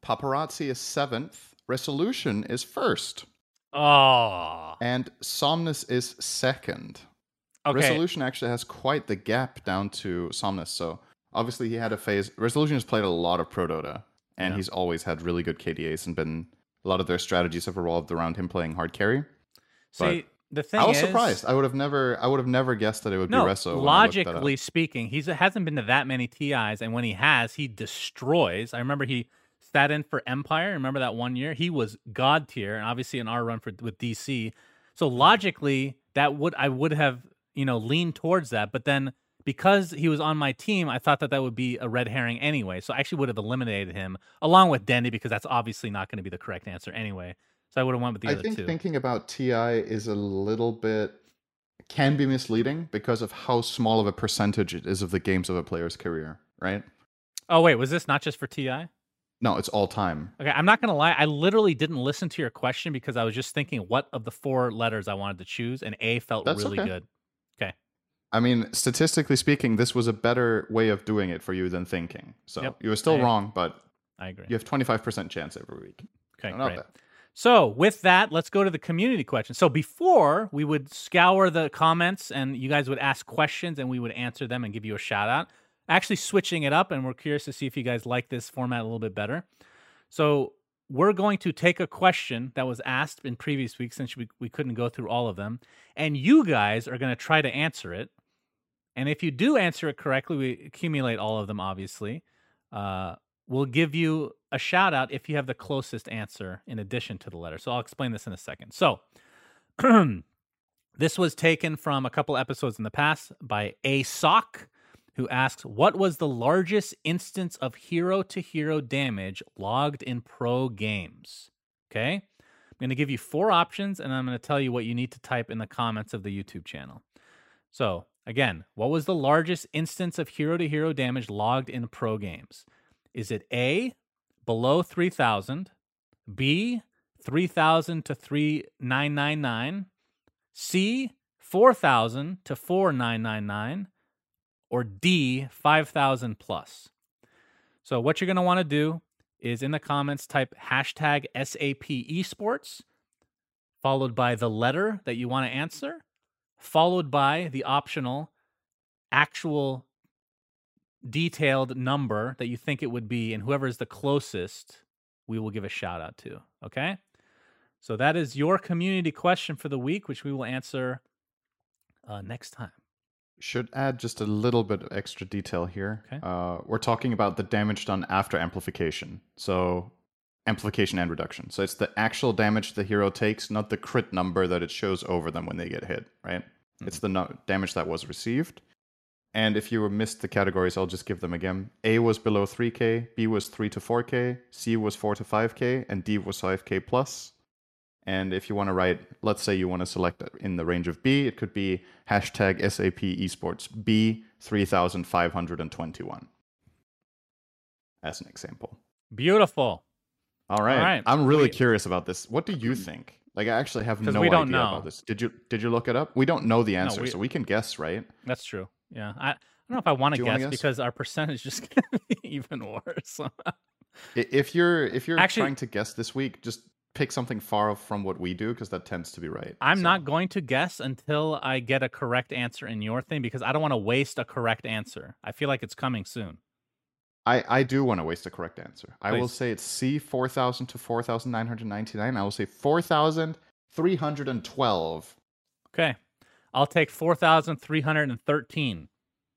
Paparazzi is seventh. Resolution is first, Oh. and Somnus is second. Okay. Resolution actually has quite the gap down to Somnus. So obviously he had a phase. Resolution has played a lot of Pro Dota, and Yeah. he's always had really good KDAs and been a lot of their strategies have revolved around him playing hard carry. See, the thing I was is, surprised. I would have never. I would have never guessed that it would No, be Reso. when I looked that up. logically speaking, he hasn't been to that many TIs, and when he has, he destroys. I remember he sat in for Empire. Remember that one year? He was god tier, and obviously in our run for with DC. So logically, that would I would have you know leaned towards that, but then because he was on my team, I thought that that would be a red herring anyway. So I actually would have eliminated him along with Dendy because that's obviously not going to be the correct answer anyway. So I would have went with the I other think two. thinking about TI is a little bit can be misleading because of how small of a percentage it is of the games of a player's career, right? oh wait, was this not just for Ti? No, it's all time. Okay, I'm not gonna lie. I literally didn't listen to your question because I was just thinking what of the four letters I wanted to choose, and A felt That's really okay. good. Okay, I mean, statistically speaking, this was a better way of doing it for you than thinking. So Yep, you were still I- wrong, but I agree. you have 25% chance every week. Okay, great. bad. So with that, let's go to the community question. So before we would scour the comments and you guys would ask questions and we would answer them and give you a shout out. Actually switching it up and we're curious to see if you guys like this format a little bit better. So we're going to take a question that was asked in previous weeks since we, we couldn't go through all of them. And you guys are going to try to answer it. And if you do answer it correctly, we accumulate all of them, obviously. Uh, we'll give you a shout out if you have the closest answer in addition to the letter. So I'll explain this in a second. So *clears throat* this was taken from a couple episodes in the past by A Sock, who asks, What was the largest instance of hero to hero damage logged in pro games? Okay. I'm going to give you four options and I'm going to tell you what you need to type in the comments of the YouTube channel. So, again, what was the largest instance of hero to hero damage logged in pro games? Is it A, below 3,000, B, 3,000 to 3,999, C, 4,000 to 4,999, or D, 5,000 plus? So, what you're going to want to do is in the comments type hashtag SAP esports, followed by the letter that you want to answer, followed by the optional actual detailed number that you think it would be, and whoever is the closest, we will give a shout out to. Okay. So that is your community question for the week, which we will answer uh, next time. Should add just a little bit of extra detail here. Okay. Uh, we're talking about the damage done after amplification. So amplification and reduction. So it's the actual damage the hero takes, not the crit number that it shows over them when they get hit, right? It's the no- damage that was received. And if you missed the categories, I'll just give them again. A was below 3k, B was 3 to 4k, C was 4 to 5k, and D was 5k plus. And if you want to write, let's say you want to select in the range of B, it could be hashtag SAP esports B 3521 as an example. Beautiful. All right. All right. I'm really We- curious about this. What do you think? Like, I actually have no idea know. about this. Did you Did you look it up? We don't know the answer, we- so we can guess, right? That's true. Yeah. I, I don't know if I want to guess, guess? because our percentage is *laughs* just to be even worse. If you're if you're Actually- trying to guess this week, just pick something far from what we do because that tends to be right. I'm So- not going to guess until I get a correct answer in your thing because I don't want to waste a correct answer. I feel like it's coming soon. I I do want to waste a correct answer. I will say it's C four thousand to four thousand nine hundred ninety nine. I will say four thousand three hundred and twelve. Okay. I'll take 4,313.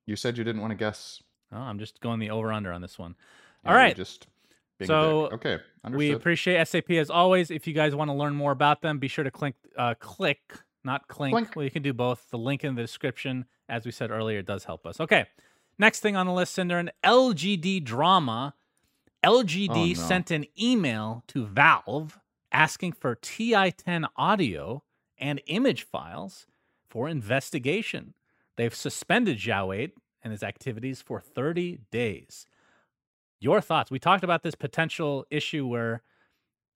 You said you didn't want to guess. Oh, I'm just going the over under on this one. Yeah, All. Just being So, dick. okay. Understood. We appreciate SAP as always. If you guys want to learn more about them, be sure to click, uh, click, not clink. Clink. Well, you can do both. The link in the description, as we said earlier, does help us. Okay. Next thing on the list, Cinder, an LGD drama. LGD Oh, no. sent an email to Valve asking for TI-10 audio and image files for investigation. They've suspended Xiao 8 and his activities for 30 days. Your thoughts? We talked about this potential issue where,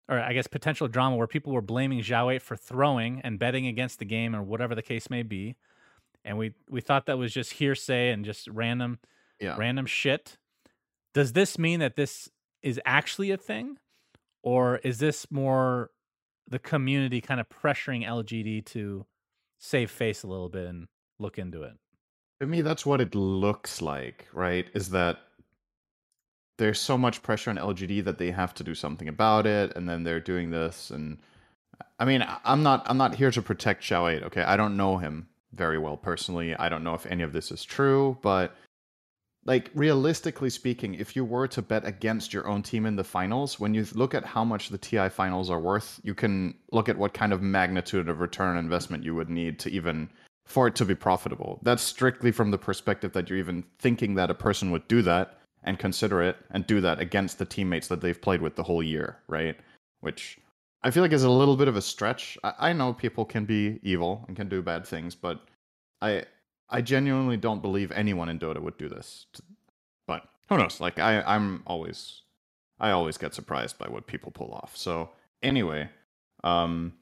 or I guess potential drama where people were blaming Xiao for throwing and betting against the game or whatever the case may be. And we, we thought that was just hearsay and just random yeah. random shit. Does this mean that this is actually a thing? Or is this more the community kind of pressuring LGD to save face a little bit and look into it? To me, that's what it looks like, right? Is that there's so much pressure on LGD that they have to do something about it, and then they're doing this. And I mean, I'm not I'm not here to protect Xiao Eight. Okay, I don't know him very well personally. I don't know if any of this is true, but like realistically speaking, if you were to bet against your own team in the finals, when you look at how much the TI finals are worth, you can look at what kind of magnitude of return investment you would need to even for it to be profitable. That's strictly from the perspective that you're even thinking that a person would do that and consider it and do that against the teammates that they've played with the whole year, right? Which I feel like is a little bit of a stretch. I, I know people can be evil and can do bad things, but I I genuinely don't believe anyone in Dota would do this. But who knows? Like I I'm always I always get surprised by what people pull off. So anyway, um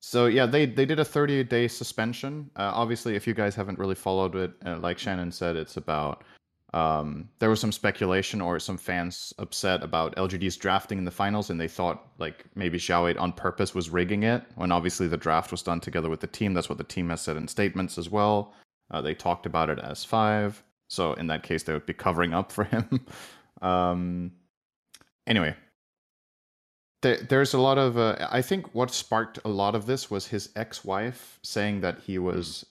so yeah, they they did a 30 day suspension. Uh, obviously, if you guys haven't really followed it, uh, like Shannon said, it's about um, there was some speculation or some fans upset about LGD's drafting in the finals, and they thought like maybe Xiao 8 on purpose was rigging it. When obviously the draft was done together with the team. That's what the team has said in statements as well. Uh, they talked about it as five, so in that case they would be covering up for *laughs* him. um, anyway, there, there's a lot of uh, i think what sparked a lot of this was his ex-wife saying that he was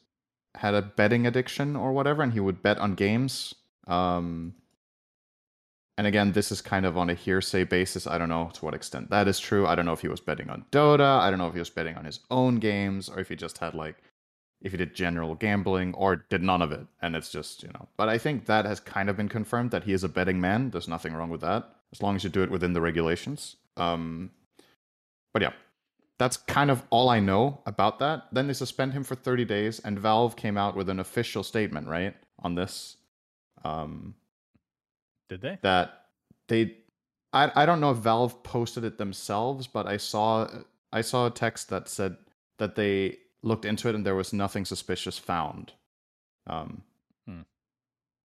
had a betting addiction or whatever and he would bet on games um and again this is kind of on a hearsay basis. I don't know to what extent that is true. I don't know if he was betting on dota. I don't know if he was betting on his own games or if he just had like if he did general gambling or did none of it. And it's just you know but i think that has kind of been confirmed that he is a betting man. There's nothing wrong with that as long as you do it within the regulations. Um, but yeah, that's kind of all I know about that. Then they suspend him for 30 days, and Valve came out with an official statement, right, on this. Um, Did they? that they, I, I don't know if Valve posted it themselves, but I saw I saw a text that said that they looked into it and there was nothing suspicious found. Um, Hmm.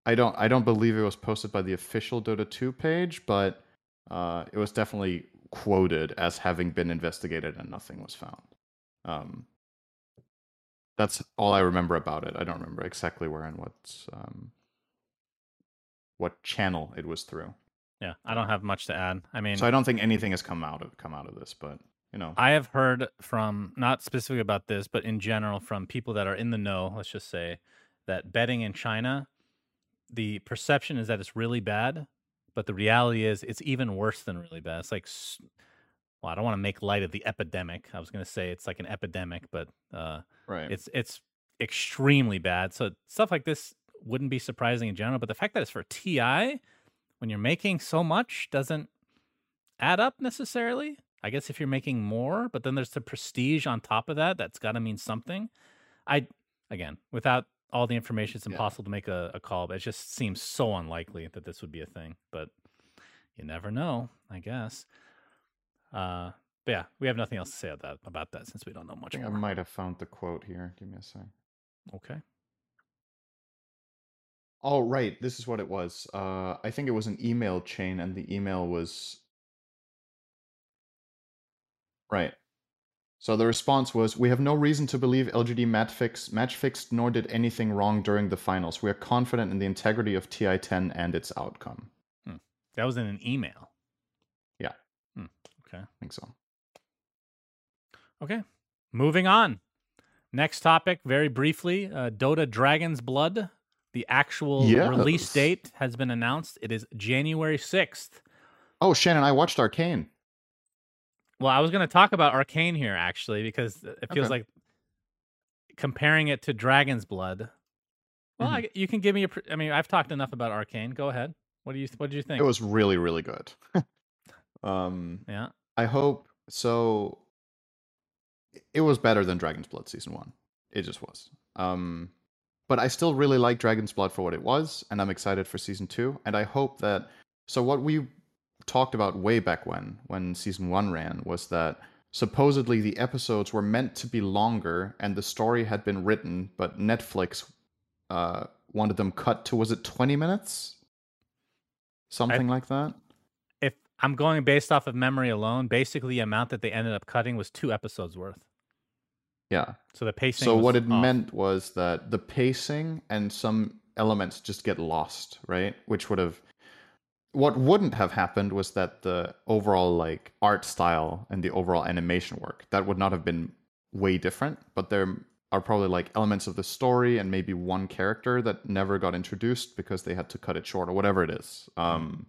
I don't I don't believe it was posted by the official Dota 2 page, but uh, it was definitely quoted as having been investigated and nothing was found. Um, that's all I remember about it. I don't remember exactly where and what's um, what channel it was through. Yeah, I don't have much to add. I mean, So I don't think anything has come out of come out of this, but you know, I have heard from not specifically about this, but in general from people that are in the know, let's just say, that betting in China, the perception is that it's really bad, but the reality is it's even worse than really bad. It's like, well, I don't want to make light of the epidemic. I was going to say it's like an epidemic, but uh, right? it's it's extremely bad. So stuff like this wouldn't be surprising in general, but the fact that it's for TI when you're making so much doesn't add up necessarily. I guess if you're making more, but then there's the prestige on top of that, that's got to mean something. I again, without all the information, it's Yeah. impossible to make a, a call. But it just seems so unlikely that this would be a thing. But you never know, I guess. Uh, but yeah, we have nothing else to say about that about that since we don't know I much think I might have found the quote here. Give me a sec. Okay. Oh, right. This is what it was. Uh, I think it was an email chain, and the email was. Right. So the response was We have no reason to believe LGD match, fix, match fixed nor did anything wrong during the finals. We are confident in the integrity of TI 10 and its outcome. That was in an email. Yeah. Hmm. Okay. I think so. Okay. Moving on. Next topic, very briefly uh, Dota Dragon's Blood. The actual release date has been announced. It is January 6th. Oh, Shannon, I watched Arcane. Well, I was going to talk about Arcane here, actually, because it feels Okay. like comparing it to Dragon's Blood. Well, Mm-hmm. I, you can give me a. I mean, I've talked enough about Arcane. Go ahead. What do you What did you think? It was really, really good. *laughs* um, yeah. I hope so. It was better than Dragon's Blood season one. It just was. Um, but I still really like Dragon's Blood for what it was, and I'm excited for season two. And I hope that. So what we talked about way back when, when season one ran, was that supposedly the episodes were meant to be longer, and the story had been written, but Netflix uh, wanted them cut to was it 20 minutes, something like that. If I'm going based off of memory alone, basically the amount that they ended up cutting was two episodes worth. Yeah. So the pacing. So what it off. meant was that the pacing and some elements just get lost, right? Which would have what wouldn't have happened was that the overall like art style and the overall animation work that would not have been way different, but there are probably like elements of the story and maybe one character that never got introduced because they had to cut it short or whatever it is. Um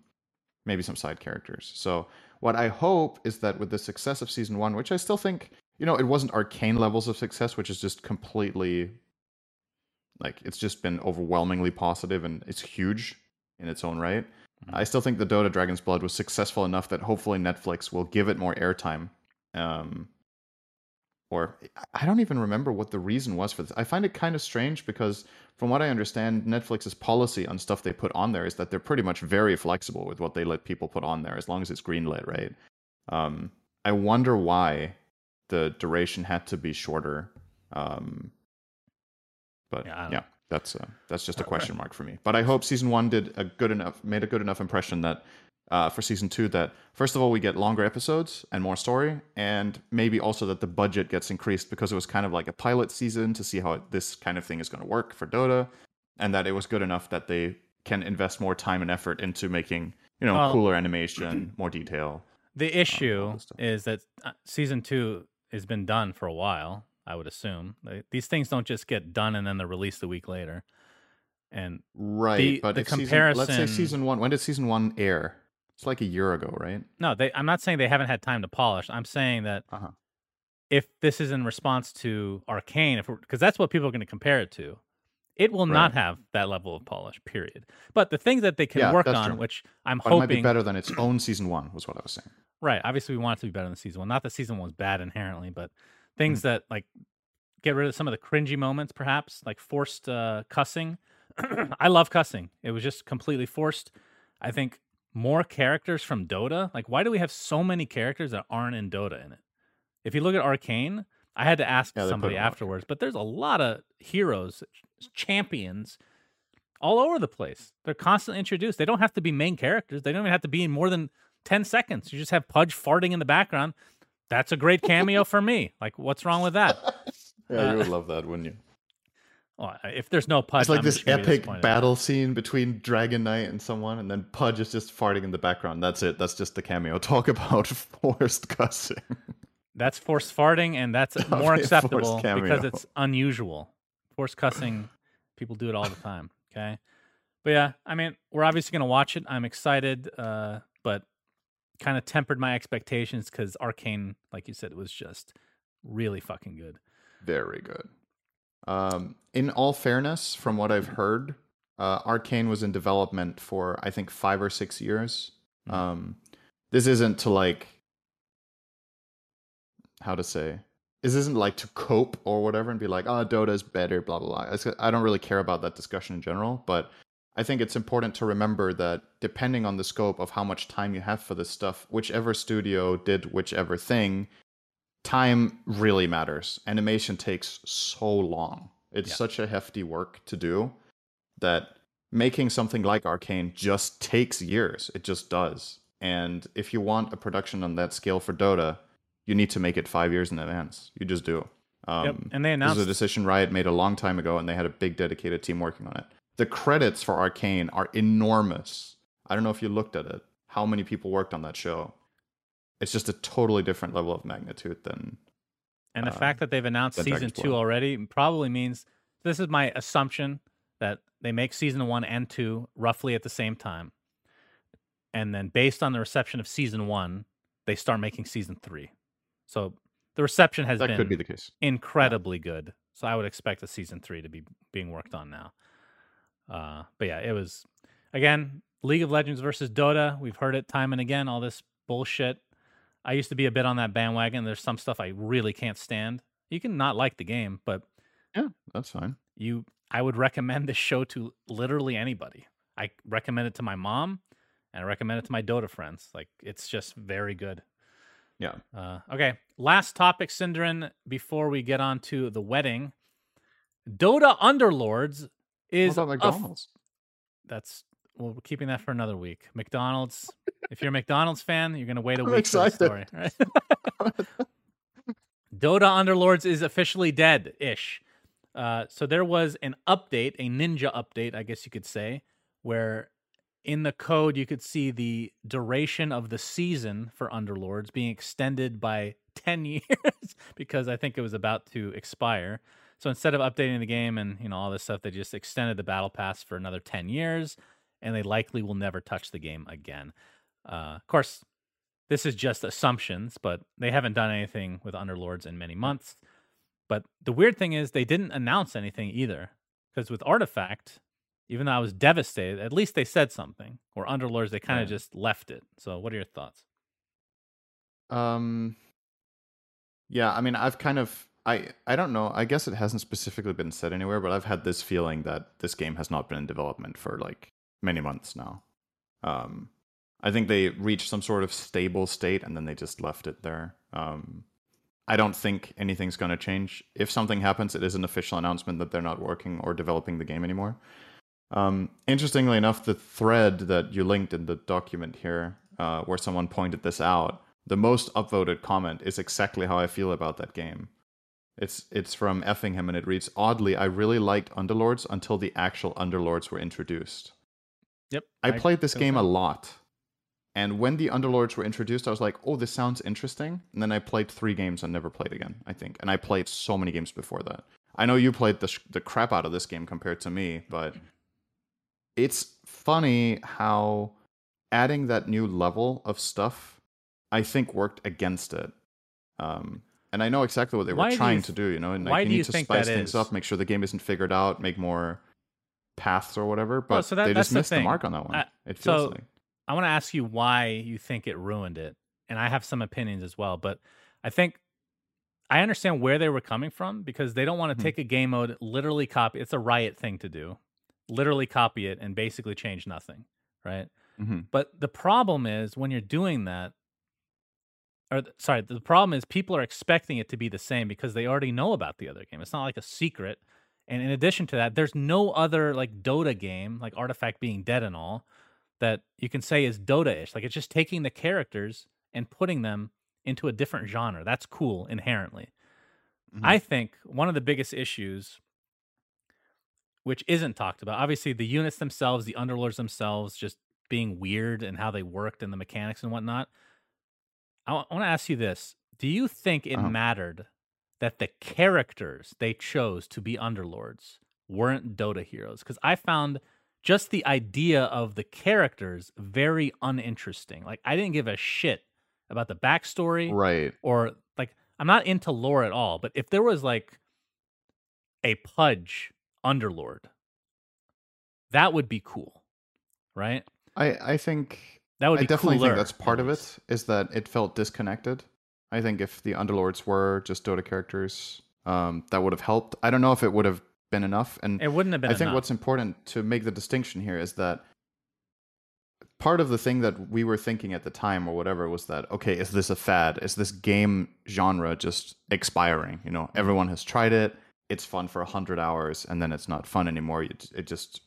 maybe some side characters. So what I hope is that with the success of season 1, which I still think you know, it wasn't arcane levels of success, which is just completely like it's just been overwhelmingly positive and it's huge in its own right. Mhm. I still think the Dota Dragon's Blood was successful enough that hopefully Netflix will give it more airtime. Um, or I don't even remember what the reason was for this. I find it kind of strange because, from what I understand, Netflix's policy on stuff they put on there is that they're pretty much very flexible with what they let people put on there as long as it's greenlit, right? Um, I wonder why the duration had to be shorter. Um, but Yeah, yeah, that's uh, that's just a Right, question mark for me. But I hope season one did a good enough, made a good enough impression that uh, for season two that first of all we get longer episodes and more story, and maybe also that the budget gets increased because it was kind of like a pilot season to see how it, this kind of thing is going to work for Dota, and that it was good enough that they can invest more time and effort into making you know Well- cooler animation, more detail. The issue this stuff. is that uh, season two has been done for a while. I would assume Like, these things don't just get done and then they're released a week later. And Right, The- but the comparison. season, let's say season one. When did season one air? It's like a year ago, right? no, they, I'm not saying they haven't had time to polish. I'm saying that Uh huh. if this is in response to Arcane, if because that's what people are going to compare it to, it will not have that level of polish. Period. But the things that they can Yeah, work on, true. which I'm But it might be better than its own season one. Was what I was saying. Right? Obviously, we want it to be better than season one. Not that season one was bad inherently, but things Mm-hmm. that like get rid of some of the cringy moments, perhaps like forced uh, cussing. *clears throat* I love cussing. It was just completely forced. I think more characters from Dota. Like, why do we have so many characters that aren't in Dota in it? If you look at Arcane, I had to ask Yeah, somebody a lot of afterwards, but there's a lot of heroes, champions all over the place. They're constantly introduced. They don't have to be main characters. They don't even have to be in more than 10 seconds. You just have Pudge farting in the background. That's a great cameo for me. *laughs* Like, what's wrong with that? Yeah, Uh, you would love that, wouldn't you? Well, if there's no Pudge, It's like I'm this just gonna be epic battle scene between Dragon Knight and someone, and then Pudge is just farting in the background. That's it. That's just the cameo. *laughs* Talk about *laughs* forced cussing. That's forced farting, and that's Of more acceptable because it's unusual. Forced cussing, people do it all the time. Okay, but yeah, I mean, we're obviously gonna watch it. I'm excited, uh, but kind of tempered my expectations because Arcane, like you said, was just really fucking good. Very good. Um, in all fairness, from what I've heard, uh, Arcane was in development for I think five or six years. Mhm. Um, this isn't to like how to say this isn't like to cope or whatever and be like, oh, Dota is better, blah blah blah. I don't really care about that discussion in general, but I think it's important to remember that depending on the scope of how much time you have for this stuff, whichever studio did whichever thing, time really matters. Animation takes so long. It's yeah. such a hefty work to do that making something like Arcane just takes years. It just does. And if you want a production on that scale for Dota, you need to make it five years in advance. You just do. Um, yep. And they announced this is a decision Riot made a long time ago, and they had a big dedicated team working on it. The credits for Arcane are enormous. I don't know if you looked at it. How many people worked on that show? It's just a totally different level of magnitude than. And the uh, fact that they've announced season two already probably means this is my assumption that they make season one and two roughly at the same time. And then based on the reception of season one, they start making season three. So the reception has that been could be the case. incredibly yeah. good. So I would expect the season three to be being worked on now. Uh, but yeah, it was again League of Legends versus Dota. We've heard it time and again. All this bullshit. I used to be a bit on that bandwagon. There's some stuff I really can't stand. You can not like the game, but yeah, that's fine. You, I would recommend this show to literally anybody. I recommend it to my mom, and I recommend it to my Dota friends. Like it's just very good. Yeah. Uh, okay. Last topic, Synderen, before we get on to the wedding. Dota Underlords is what about McDonald's. F- that's well, we're keeping that for another week. McDonald's. if you're a McDonald's fan, you're gonna wait a I'm week excited. for the story. Right? *laughs* Dota Underlords is officially dead ish. Uh, so there was an update, a ninja update, I guess you could say, where in the code you could see the duration of the season for Underlords being extended by 10 *laughs* years because I think it was about to expire. So instead of updating the game and you know all this stuff, they just extended the battle pass for another ten years, and they likely will never touch the game again. Uh, of course, this is just assumptions, but they haven't done anything with Underlords in many months. But the weird thing is they didn't announce anything either, because with Artifact, even though I was devastated, at least they said something. Or Underlords, they kind of yeah. just left it. So, what are your thoughts? Um, yeah, I mean, I've kind of I I don't know. I guess it hasn't specifically been said anywhere, but I've had this feeling that this game has not been in development for like many months now. Um, I think they reached some sort of stable state and then they just left it there. Um, I don't think anything's going to change. If something happens, it is an official announcement that they're not working or developing the game anymore. Um, interestingly enough, the thread that you linked in the document here, uh, where someone pointed this out, the most upvoted comment is exactly how I feel about that game. It's it's from Effingham and it reads oddly I really liked Underlords until the actual Underlords were introduced. Yep. I, I played this game so. a lot. And when the Underlords were introduced, I was like, "Oh, this sounds interesting." And then I played 3 games and never played again, I think. And I played so many games before that. I know you played the sh- the crap out of this game compared to me, but it's funny how adding that new level of stuff I think worked against it. Um, and I know exactly what they were why trying th- to do, you know, and like, why you need you to spice things is? up, make sure the game isn't figured out, make more paths or whatever. But well, so that, they just missed the, the, mark on that one. Uh, it feels so like. I want to ask you why you think it ruined it, and I have some opinions as well. But I think I understand where they were coming from because they don't want to mm-hmm. take a game mode, literally copy. It's a riot thing to do, literally copy it and basically change nothing, right? Mm-hmm. But the problem is when you're doing that, or sorry, the problem is people are expecting it to be the same because they already know about the other game. It's not like a secret. And in addition to that, there's no other like Dota game, like Artifact being dead and all, that you can say is Dota-ish. Like it's just taking the characters and putting them into a different genre. That's cool inherently. Mm-hmm. I think one of the biggest issues which isn't talked about. Obviously, the units themselves, the underlords themselves, just being weird and how they worked and the mechanics and whatnot. I want to ask you this: Do you think it uh-huh. mattered that the characters they chose to be underlords weren't Dota heroes? Because I found just the idea of the characters very uninteresting. Like I didn't give a shit about the backstory, right? Or like I'm not into lore at all. But if there was like a Pudge underlord, that would be cool, right? I I think that would I definitely cooler, think that's part of it. Is that it felt disconnected. I think if the Underlords were just Dota characters, um, that would have helped. I don't know if it would have been enough. And It wouldn't have been I think enough. what's important to make the distinction here is that part of the thing that we were thinking at the time or whatever was that okay, is this a fad? Is this game genre just expiring? You know, everyone has tried it. It's fun for 100 hours and then it's not fun anymore. It, it just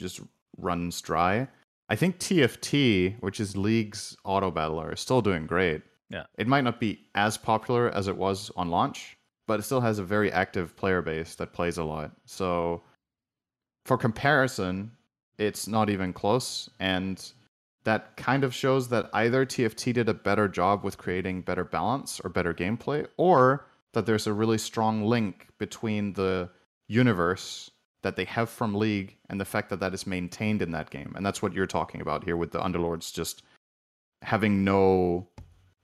just runs dry. I think TFT, which is League's auto battler, is still doing great. Yeah. It might not be as popular as it was on launch, but it still has a very active player base that plays a lot. So for comparison, it's not even close and that kind of shows that either TFT did a better job with creating better balance or better gameplay or that there's a really strong link between the universe that they have from League and the fact that that is maintained in that game. And that's what you're talking about here with the Underlords just having no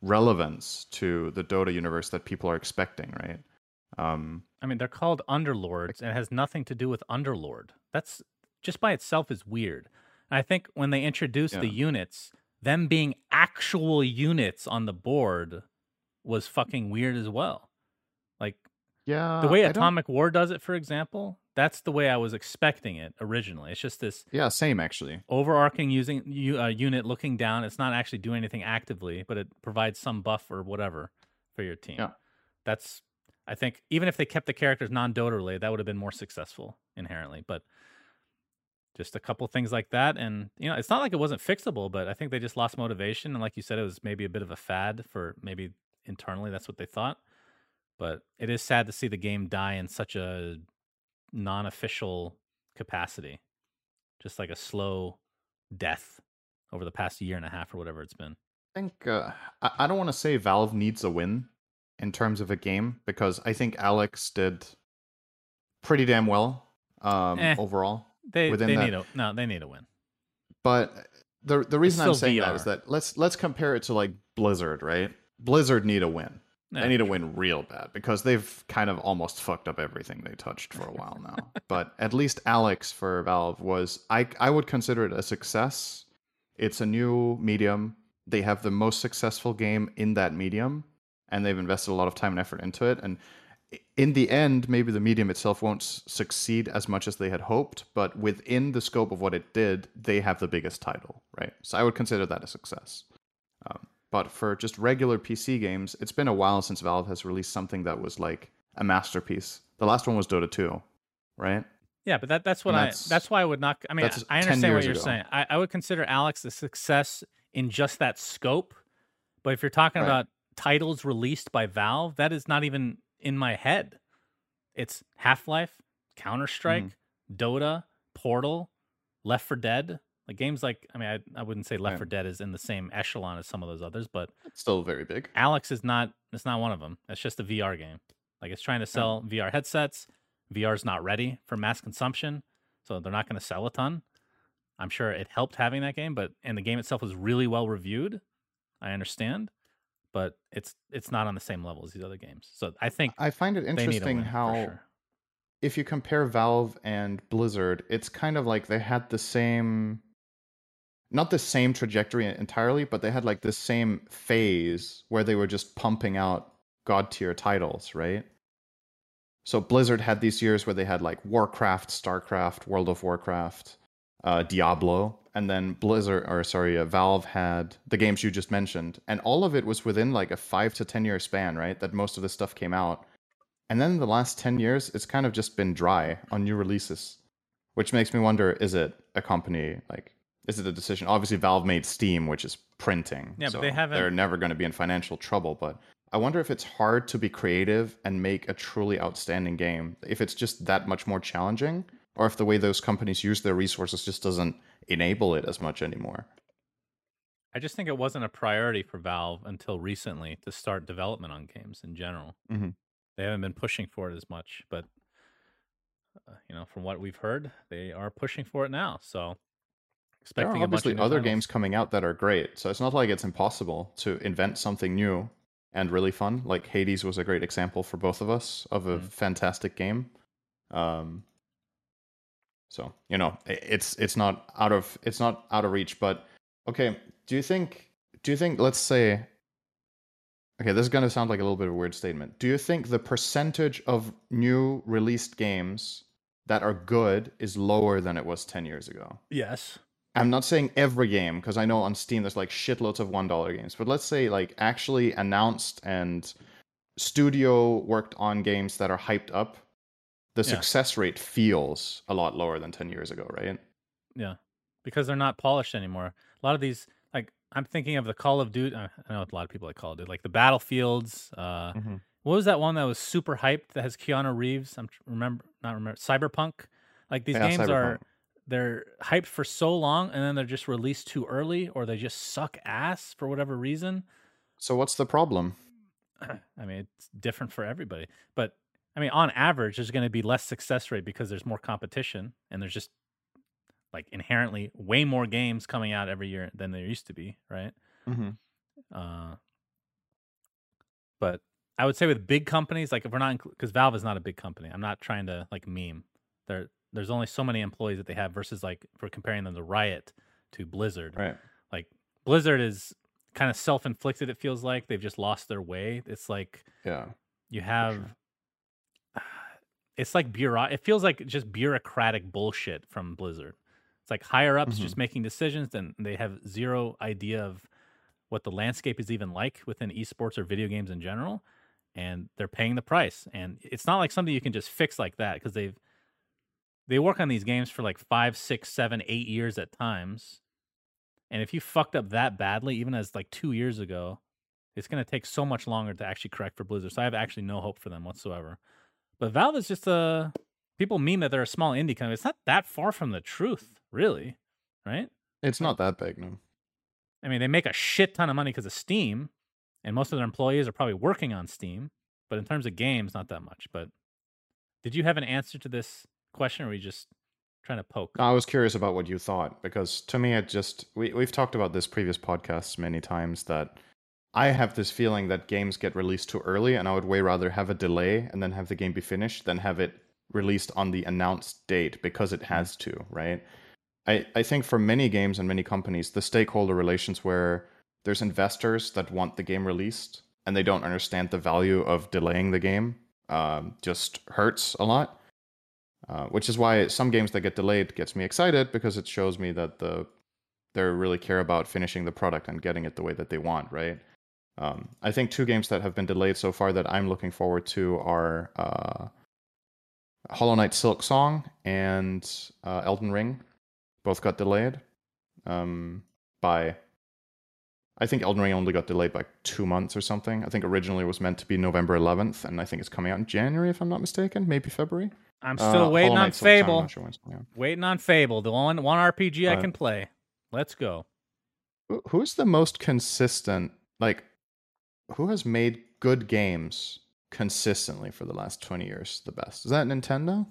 relevance to the Dota universe that people are expecting, right? Um, I mean, they're called Underlords, and it has nothing to do with Underlord. That's just by itself is weird. And I think when they introduced the units, them being actual units on the board was fucking weird as well. Like yeah, the way Atomic War does it, for example, that's the way I was expecting it originally. It's just this Yeah, same actually. overarching using uh, unit looking down. It's not actually doing anything actively, but it provides some buff or whatever for your team. Yeah. That's I think even if they kept the characters non-Dota related, that would have been more successful inherently. But just a couple things like that, and you know, it's not like it wasn't fixable, but I think they just lost motivation. And like you said, it was maybe a bit of a fad for maybe internally. That's what they thought. But it is sad to see the game die in such a non-official capacity, just like a slow death over the past year and a half or whatever it's been. I think uh, I, I don't want to say Valve needs a win in terms of a game because I think Alyx did pretty damn well um, Eh. overall. They Within they that- need a no, they need a win. But the the reason I'm saying that is that let's let's compare it to like Blizzard, right? Blizzard need a win. Yeah, they need to win real bad because they've kind of almost fucked up everything they touched for a while now. *laughs* but at least Alyx for Valve was I I would consider it a success. It's a new medium. They have the most successful game in that medium and they've invested a lot of time and effort into it and in the end maybe the medium itself won't succeed as much as they had hoped, but within the scope of what it did, they have the biggest title, right? So I would consider that a success. Um, but for just regular PC games, it's been a while since Valve has released something that was like a masterpiece. The last one was Dota 2, right? Yeah, but that that's what And I that's- that's why I would not I mean I understand what you're ago. saying. I, I would consider Alyx a success in just that scope. But if you're talking Right. about titles released by Valve, that is not even in my head. It's Half-Life, Counter-Strike, Mm-hmm. Dota, Portal, Left 4 Dead. Like games like I mean I, I wouldn't say Left Right. for Dead is in the same echelon as some of those others, but It's still very big. Alyx is not it's not one of them. It's just a VR game. Like it's trying to sell VR headsets. VR's not ready for mass consumption, so they're not going to sell a ton. I'm sure it helped having that game, but and the game itself was really well reviewed. I understand, but it's it's not on the same level as these other games. So I think I find it they need a interesting how sure. if you compare Valve and Blizzard, it's kind of like they had the same not the same trajectory entirely, but they had like the same phase where they were just pumping out god tier titles, right? So Blizzard had these years where they had like Warcraft, Starcraft, World of Warcraft, uh, Diablo, and then Blizzard or sorry, uh, Valve had the games you just mentioned, and all of it was within like a five to ten year span, right? That most of this stuff came out, and then the last ten years, it's kind of just been dry on new releases, which makes me wonder: is it a company like? Is it a decision? Obviously, Valve made Steam, which is printing. Yeah, but they haven't- They're never going to be in financial trouble, but I wonder if it's hard to be creative and make a truly outstanding game. If it's just that much more challenging, or if the way those companies use their resources just doesn't enable it as much anymore. I just think it wasn't a priority for Valve until recently to start development on games in general. Mhm. They haven't been pushing for it as much, but uh, you know, from what we've heard, they are pushing for it now. So There are obviously other titles. games coming out that are great, so it's not like it's impossible to invent something new and really fun. Like Hades was a great example for both of us of a Mhm. fantastic game. Um, so you know, it's it's not out of it's not out of reach. But okay, do you think do you think let's say Okay, this is going to sound like a little bit of a weird statement. Do you think the percentage of new released games that are good is lower than it was 10 years ago? Yes. I'm not saying every game because I know on Steam there's like shitloads of $1 games, but let's say like actually announced and studio worked on games that are hyped up, the Yeah. success rate feels a lot lower than 10 years ago, right? Yeah, because they're not polished anymore. A lot of these, like I'm thinking of the Call of Duty. I know a lot of people like Call of Duty, like the Battlefields. Uh, Mhm. What was that one that was super hyped that has Keanu Reeves? I'm remember not remember Cyberpunk. Like these Yeah, games are Cyberpunk. They're hyped for so long and then they're just released too early or they just suck ass for whatever reason. So what's the problem? *clears throat* I mean, it's different for everybody. But I mean, on average, there's going to be less success rate because there's more competition and there's just like inherently way more games coming out every year than there used to be, right? Mm-hmm. Uh, but I would say with big companies, like if we're not, because Valve is not a big company. I'm not trying to like meme. There, there's only so many employees that they have versus like for comparing them to Riot to Blizzard. Right. Like Blizzard is kind of self-inflicted. It feels like they've just lost their way. It's like Yeah. you have *sighs* it's like bureau it feels like just bureaucratic bullshit from blizzard it's like higher ups Mhm. just making decisions and they have zero idea of what the landscape is even like within esports or video games in general and they're paying the price and it's not like something you can just fix like that because they've they work on these games for like five six seven eight years at times and if you fucked up that badly even as like two years ago it's going to take so much longer to actually correct for Blizzard. So I have actually no hope for them whatsoever. But Valve is just a people meme that they're a small indie company. It's not that far from the truth, really, right? It's not that big, no. I mean, they make a shit ton of money because of Steam, and most of their employees are probably working on Steam. But in terms of games, not that much. But did you have an answer to this question, or were you just trying to poke? I was curious about what you thought because to me, it just we we've talked about this previous podcasts many times that I have this feeling that games get released too early, and I would way rather have a delay and then have the game be finished than have it released on the announced date because it has to, right? I, I think for many games and many companies, the stakeholder relations where there's investors that want the game released and they don't understand the value of delaying the game um, just hurts a lot. Uh, which is why some games that get delayed gets me excited because it shows me that the they really care about finishing the product and getting it the way that they want, right? Um, I think two games that have been delayed so far that I'm looking forward to are uh, Hollow Knight Silksong and uh, Elden Ring. Both got delayed um, by. I think Elden Ring only got delayed by two months or something. I think originally it was meant to be November 11th, and I think it's coming out in January, if I'm not mistaken, maybe February. I'm Uh, still waiting on Knight I'm Fable. not sure when it's coming out. Waiting on Fable, the one one RPG I can play. Let's go. Who's the most consistent? Like, who has made good games consistently for the last 20 years the best? Is that Nintendo?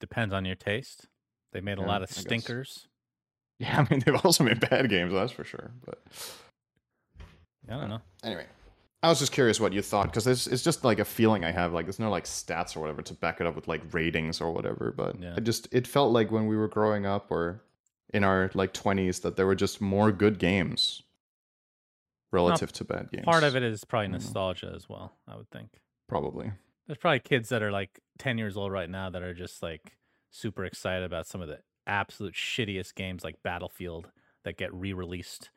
Depends on your taste. They made a Yeah, lot of I guess. stinkers. *laughs* Yeah, I mean, they've also made bad games, that's for sure. But I don't know. anyway, I was just curious what you thought because it's, it's just like a feeling I have. Like, there's no like stats or whatever to back it up with like ratings or whatever. But Yeah. it just, it felt like when we were growing up or in our like 20s that there were just more good games relative to bad games. Part of it is probably don't nostalgia as well, I would think. Probably. There's probably kids that are like 10 years old right now that are just like super excited about some of the absolute shittiest games like Battlefield that get re-released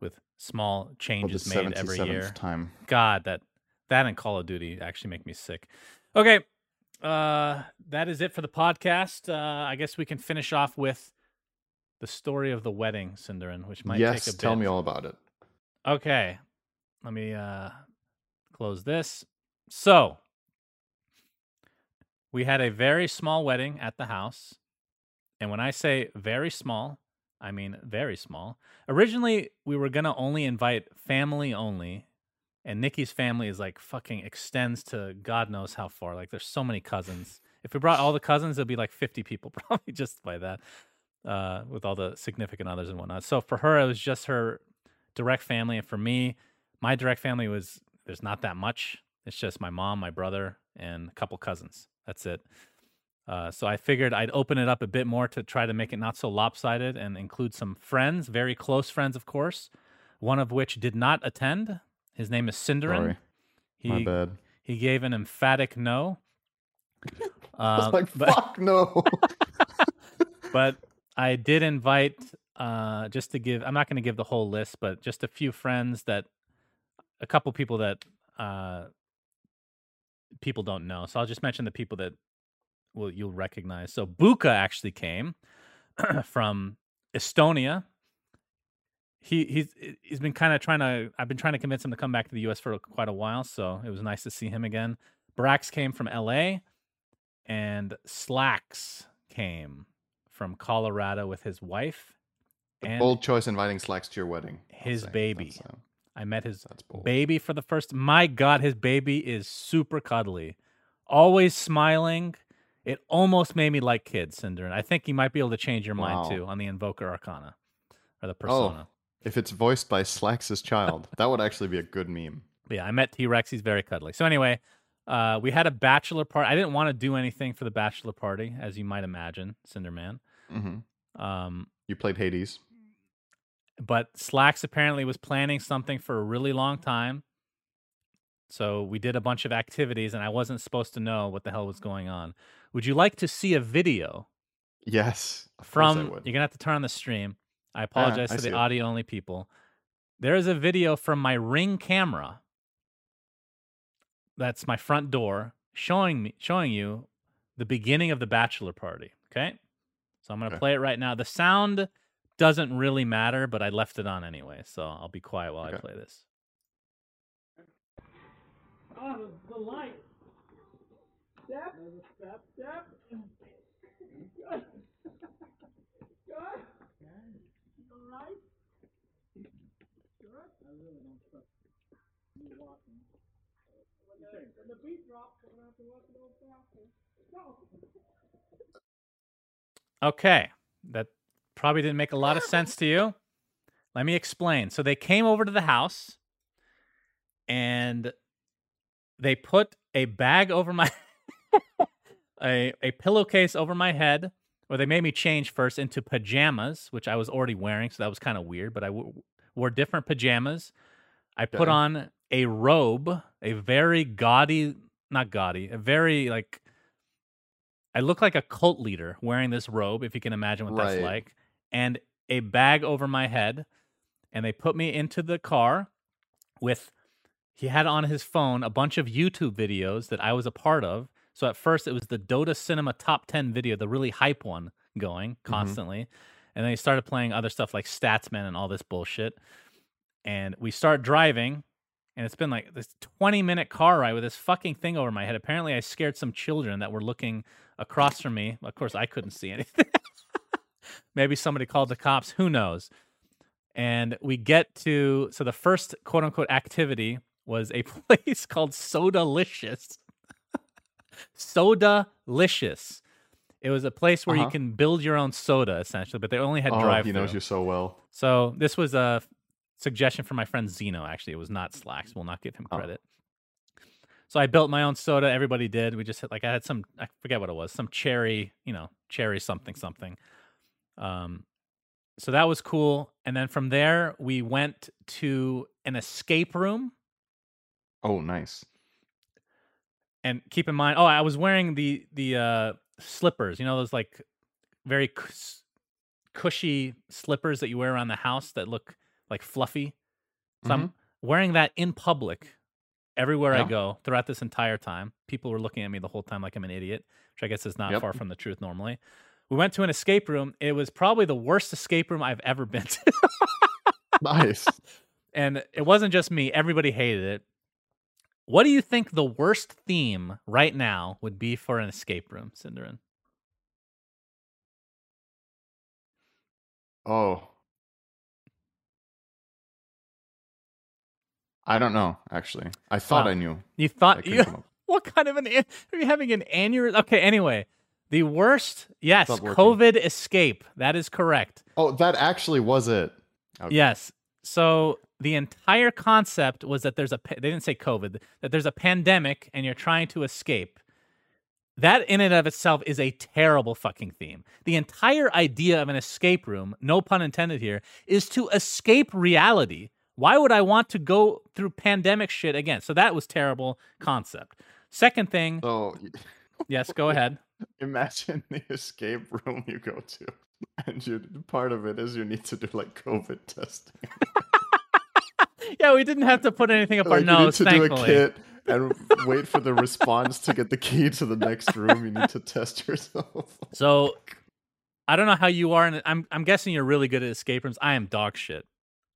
with small changes made every 77th year. time. God, that that and Call of Duty actually make me sick. Okay, uh, that is it for the podcast. Uh, I guess we can finish off with the story of the wedding, Synderen, which might yes, take a tell bit. me all about it. Okay, let me uh, close this. So, we had a very small wedding at the house. And when I say very small, I mean very small. Originally, we were going to only invite family only. And Nikki's family is like fucking extends to God knows how far. Like, there's so many cousins. If we brought all the cousins, it'd be like 50 people, *laughs* probably just by that, uh, with all the significant others and whatnot. So for her, it was just her direct family. And for me, my direct family was there's not that much. It's just my mom, my brother, and a couple cousins. That's it. Uh, so I figured I'd open it up a bit more to try to make it not so lopsided and include some friends, very close friends, of course. One of which did not attend. His name is Synderen. Sorry. He My bad. he gave an emphatic no. I was *laughs* Uh, like, but, fuck no. *laughs* but *laughs* I did invite uh, just to give. I'm not going to give the whole list, but just a few friends that, a couple people that uh, people don't know. So I'll just mention the people that will you'll recognize. So Buka actually came *clears throat* from Estonia. He he's he's been kind of trying to. I've been trying to convince him to come back to the U.S. for quite a while, so it was nice to see him again. Brax came from L.A. and Slacks came from Colorado with his wife and Bold choice inviting Slacks to your wedding. His baby. Uh, I met his baby for the first. My God, his baby is super cuddly, always smiling. It almost made me like kids, Cinder, and I think he might be able to change your mind Wow. too on the Invoker Arcana or the persona. Oh, Persona. if it's voiced by Slacks' child, that would actually be a good meme. Yeah, I met T Rex. He's very cuddly. So anyway, uh, we had a bachelor party. I didn't want to do anything for the bachelor party, as you might imagine, Cinderman. hmm Um, You played Hades. but Slacks apparently was planning something for a really long time. So we did a bunch of activities, and I wasn't supposed to know what the hell was going on. Would you like to see a video Yes. of course I from? You're gonna have to turn on the stream. I ah, apologize I to see the it. audio only people. There is a video from my Ring camera. That's my front door, showing me, showing you the beginning of the bachelor party. Okay, so I'm gonna Okay. play it right now. The sound doesn't really matter, but I left it on anyway, so I'll be quiet while I play this. Oh, the, the light. Step. Step. Step. Good, good. All right. Good. I really don't trust you. Okay, that probably didn't make a lot of sense to you. Let me explain. So they came over to the house and they put a bag over my *laughs* a a pillowcase over my head or they made me change first into pajamas, which I was already wearing, so that was kind of weird, but I w- wore different pajamas. I put on a robe, a very gaudy, not gaudy, a very like I look like a cult leader wearing this robe, if you can imagine what that's like, and a bag over my head. And they put me into the car with, he had on his phone a bunch of YouTube videos that I was a part of. So at first it was the Dota Cinema Top 10 video, the really hype one going mm-hmm. constantly. And then he started playing other stuff like Statsman and all this bullshit. And we start driving, and it's been like this 20 minute car ride with this fucking thing over my head. Apparently, I scared some children that were looking across from me. Of course, I couldn't see *laughs* anything. Maybe somebody called the cops. Who knows? And we get to so the first quote unquote activity was a *laughs* place called Sodalicious. Soda Licious. It was a place where you Uh-huh. can build your own soda, essentially, but they only had Oh, drive. he knows you so well. So this was a suggestion from my friend Zeno. Actually, it was not Slacks. We'll not give him Oh. credit. So I built my own soda. Everybody did. We just had, like I had some. I forget what it was. Some cherry, you know, cherry something something. Um, so that was cool. And then from there we went to an escape room. Oh, nice. And keep in mind, oh, I was wearing the the uh, slippers. You know those like very cus- cushy slippers that you wear around the house that look like fluffy. So I'm wearing that in public everywhere I go throughout this entire time. People were looking at me the whole time like I'm an idiot, which I guess is not Yep. far from the truth normally. We went to an escape room. It was probably the worst escape room I've ever been to. *laughs* Nice. and it wasn't just me, everybody hated it. What do you think the worst theme right now would be for an escape room, Synderen? Oh. I don't know, actually. I thought Wow. I knew. You thought you, *laughs* what kind of an an- are you having an aneurysm? Okay, anyway, the worst, yes, COVID escape. That is correct. Oh, that actually was it. Okay. Yes. So the entire concept was that there's a they didn't say COVID that there's a pandemic and you're trying to escape. That in and of itself is a terrible fucking theme. The entire idea of an escape room, no pun intended here, is to escape reality. Why would I want to go through pandemic shit again? So that was terrible concept. Second thing, Oh, yes, go ahead. *laughs* imagine the escape room you go to, *laughs* and you part of it is you need to do like COVID testing. *laughs* Yeah, we didn't have to put anything up our like you need nose, to thankfully. do a kit and wait for the response to get the key to the next room. You need to test yourself. So I don't know how you are, and I'm I'm guessing you're really good at escape rooms. I am dog shit.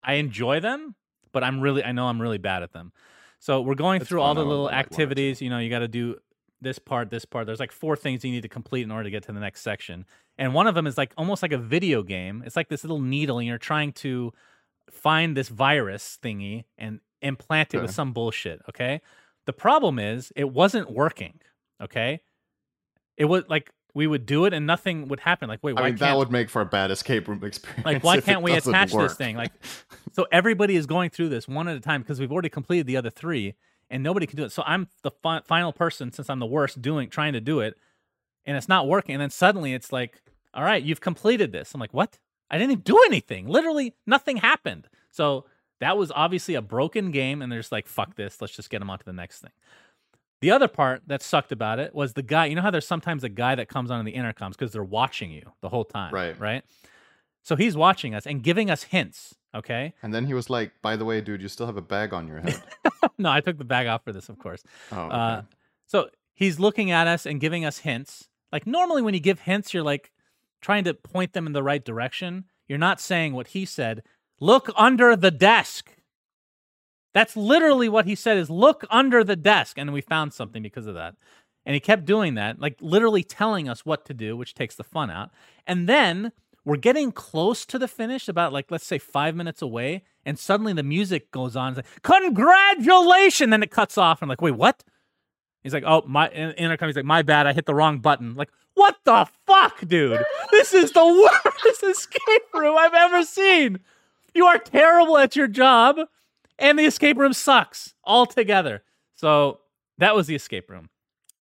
I enjoy them, but I'm really I know I'm really bad at them. So we're going It's through all the little like activities. You know, you got to do this part, this part. There's like four things you need to complete in order to get to the next section, and one of them is like almost like a video game. It's like this little needle, and you're trying to find this virus thingy and implant it with some bullshit. Okay. The problem is it wasn't working. Okay. It was like we would do it and nothing would happen. Like, wait, why I mean, that would make for a bad escape room *laughs* experience. like why can't we attach this thing? Like, *laughs* so everybody is going through this one at a time because we've already completed the other three, and nobody can do it. So I'm the fi- final person since I'm the worst doing trying to do it, and it's not working. And then suddenly it's like, all right, you've completed this. I'm like, what? I didn't even do anything. Literally nothing happened. So that was obviously a broken game, and they're just like, fuck this. Let's just get them on to the next thing. The other part that sucked about it was the guy. You know how there's sometimes a guy that comes on the intercoms because they're watching you the whole time, Right. Right. So he's watching us and giving us hints. Okay. And then he was like, "By the way, dude, you still have a bag on your head." *laughs* no, I took the bag off for this, of course. Oh, okay. Uh, so he's looking at us and giving us hints. Like normally, when you give hints, you're like trying to point them in the right direction. You're not saying what he said. Look under the desk. That's literally what he said is look under the desk. And we found something because of that. And he kept doing that, like literally telling us what to do, which takes the fun out. And then we're getting close to the finish, about like, let's say five minutes away. And suddenly the music goes on. It's like, Congratulations. Then it cuts off. And I'm like, wait, what? He's like, oh, my in- intercom. He's like, my bad. I hit the wrong button. Like, what the fuck, dude? This is the *laughs* worst escape room I've ever seen. You are terrible at your job, and the escape room sucks altogether. So that was the escape room.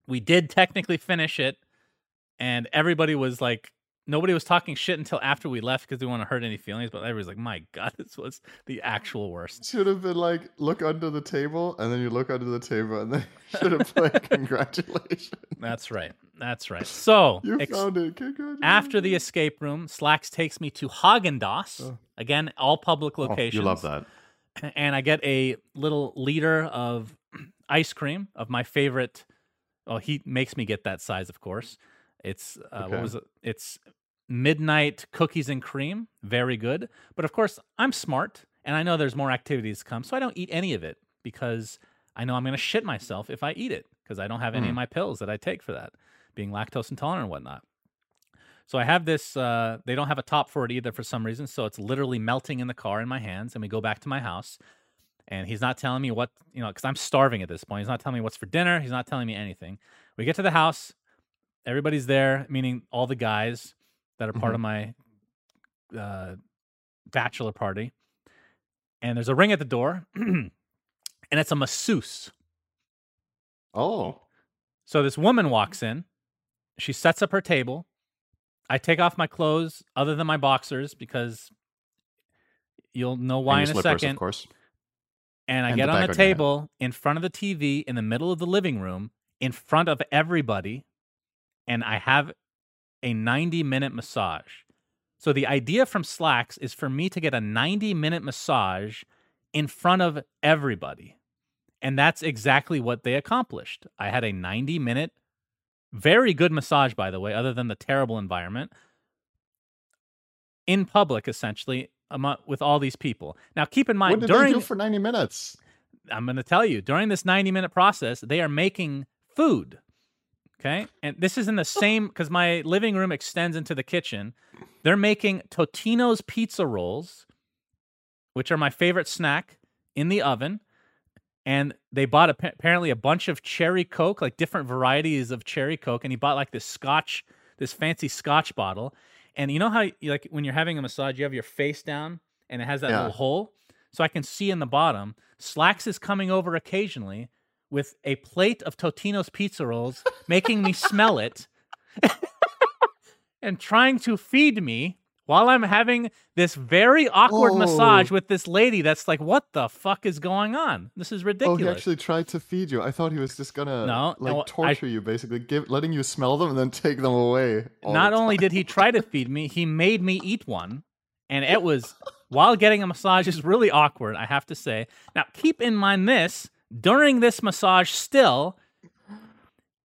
We did technically finish it, and everybody was like, nobody was talking shit until after we left because we want to hurt any feelings. But everybody's like, my god, *laughs* this was the actual worst. should have been like, look under the table, and then you look under the table, and then should have played *laughs* congratulations. That's right. That's right. So You ex- found it. Congratulations. after the escape room, Slacks takes me to Haagen Dazs. Oh. Again, all public Oh, locations. you love that. and I get a little liter of *clears throat* ice cream of my favorite. Oh, he makes me get that size, of course. It's uh, what was it? It's midnight cookies and cream, very good. But of course, I'm smart, and I know there's more activities to come, so I don't eat any of it because I know I'm going to shit myself if I eat it because I don't have any of Mm. my pills that I take for that, being lactose intolerant and whatnot. So I have this. Uh, they don't have a top for it either for some reason. So it's literally melting in the car in my hands. And we go back to my house, and he's not telling me what you know because I'm starving at this point. He's not telling me what's for dinner. He's not telling me anything. We get to the house. Everybody's there, meaning all the guys that are part of my uh, bachelor party. And there's a ring at the door, *clears throat* and it's a masseuse. Oh, So this woman walks in. She sets up her table. I take off my clothes, other than my boxers, because you'll know why in a slippers, second. of course. And I And get the on the on your head. table in front of the TV in the middle of the living room, in front of everybody, and I have a 90 minute massage. So the idea from Slacks is for me to get a 90 minute massage in front of everybody. And that's exactly what they accomplished. I had a 90 minute, very good massage, by the way, other than the terrible environment, in public, essentially, with all these people. Now, keep in mind, What did during they do for 90 minutes? I'm going to tell you during this 90 minute process, they are making food. Okay. And this is in the same because my living room extends into the kitchen. They're making Totino's pizza rolls, which are my favorite snack, in the oven. And they bought appa- apparently a bunch of cherry Coke, like different varieties of cherry Coke. And he bought like this scotch, this fancy scotch bottle. And you know how, you, like, when you're having a massage, you have your face down and it has that Yeah. little hole? So I can see in the bottom. Slacks is coming over occasionally with a plate of Totino's pizza rolls, making me smell it, and trying to feed me while I'm having this very awkward massage Oh. with this lady that's like, what the fuck is going on? This is Oh, ridiculous. he actually tried to feed you. I thought he was just gonna No, like no, I- torture you, basically, give letting you smell them and then take them away. Not the only did he try to feed me, he made me eat one. And it was *laughs* while getting a massage is really awkward, I have to say. Now, keep in mind this during this massage, still,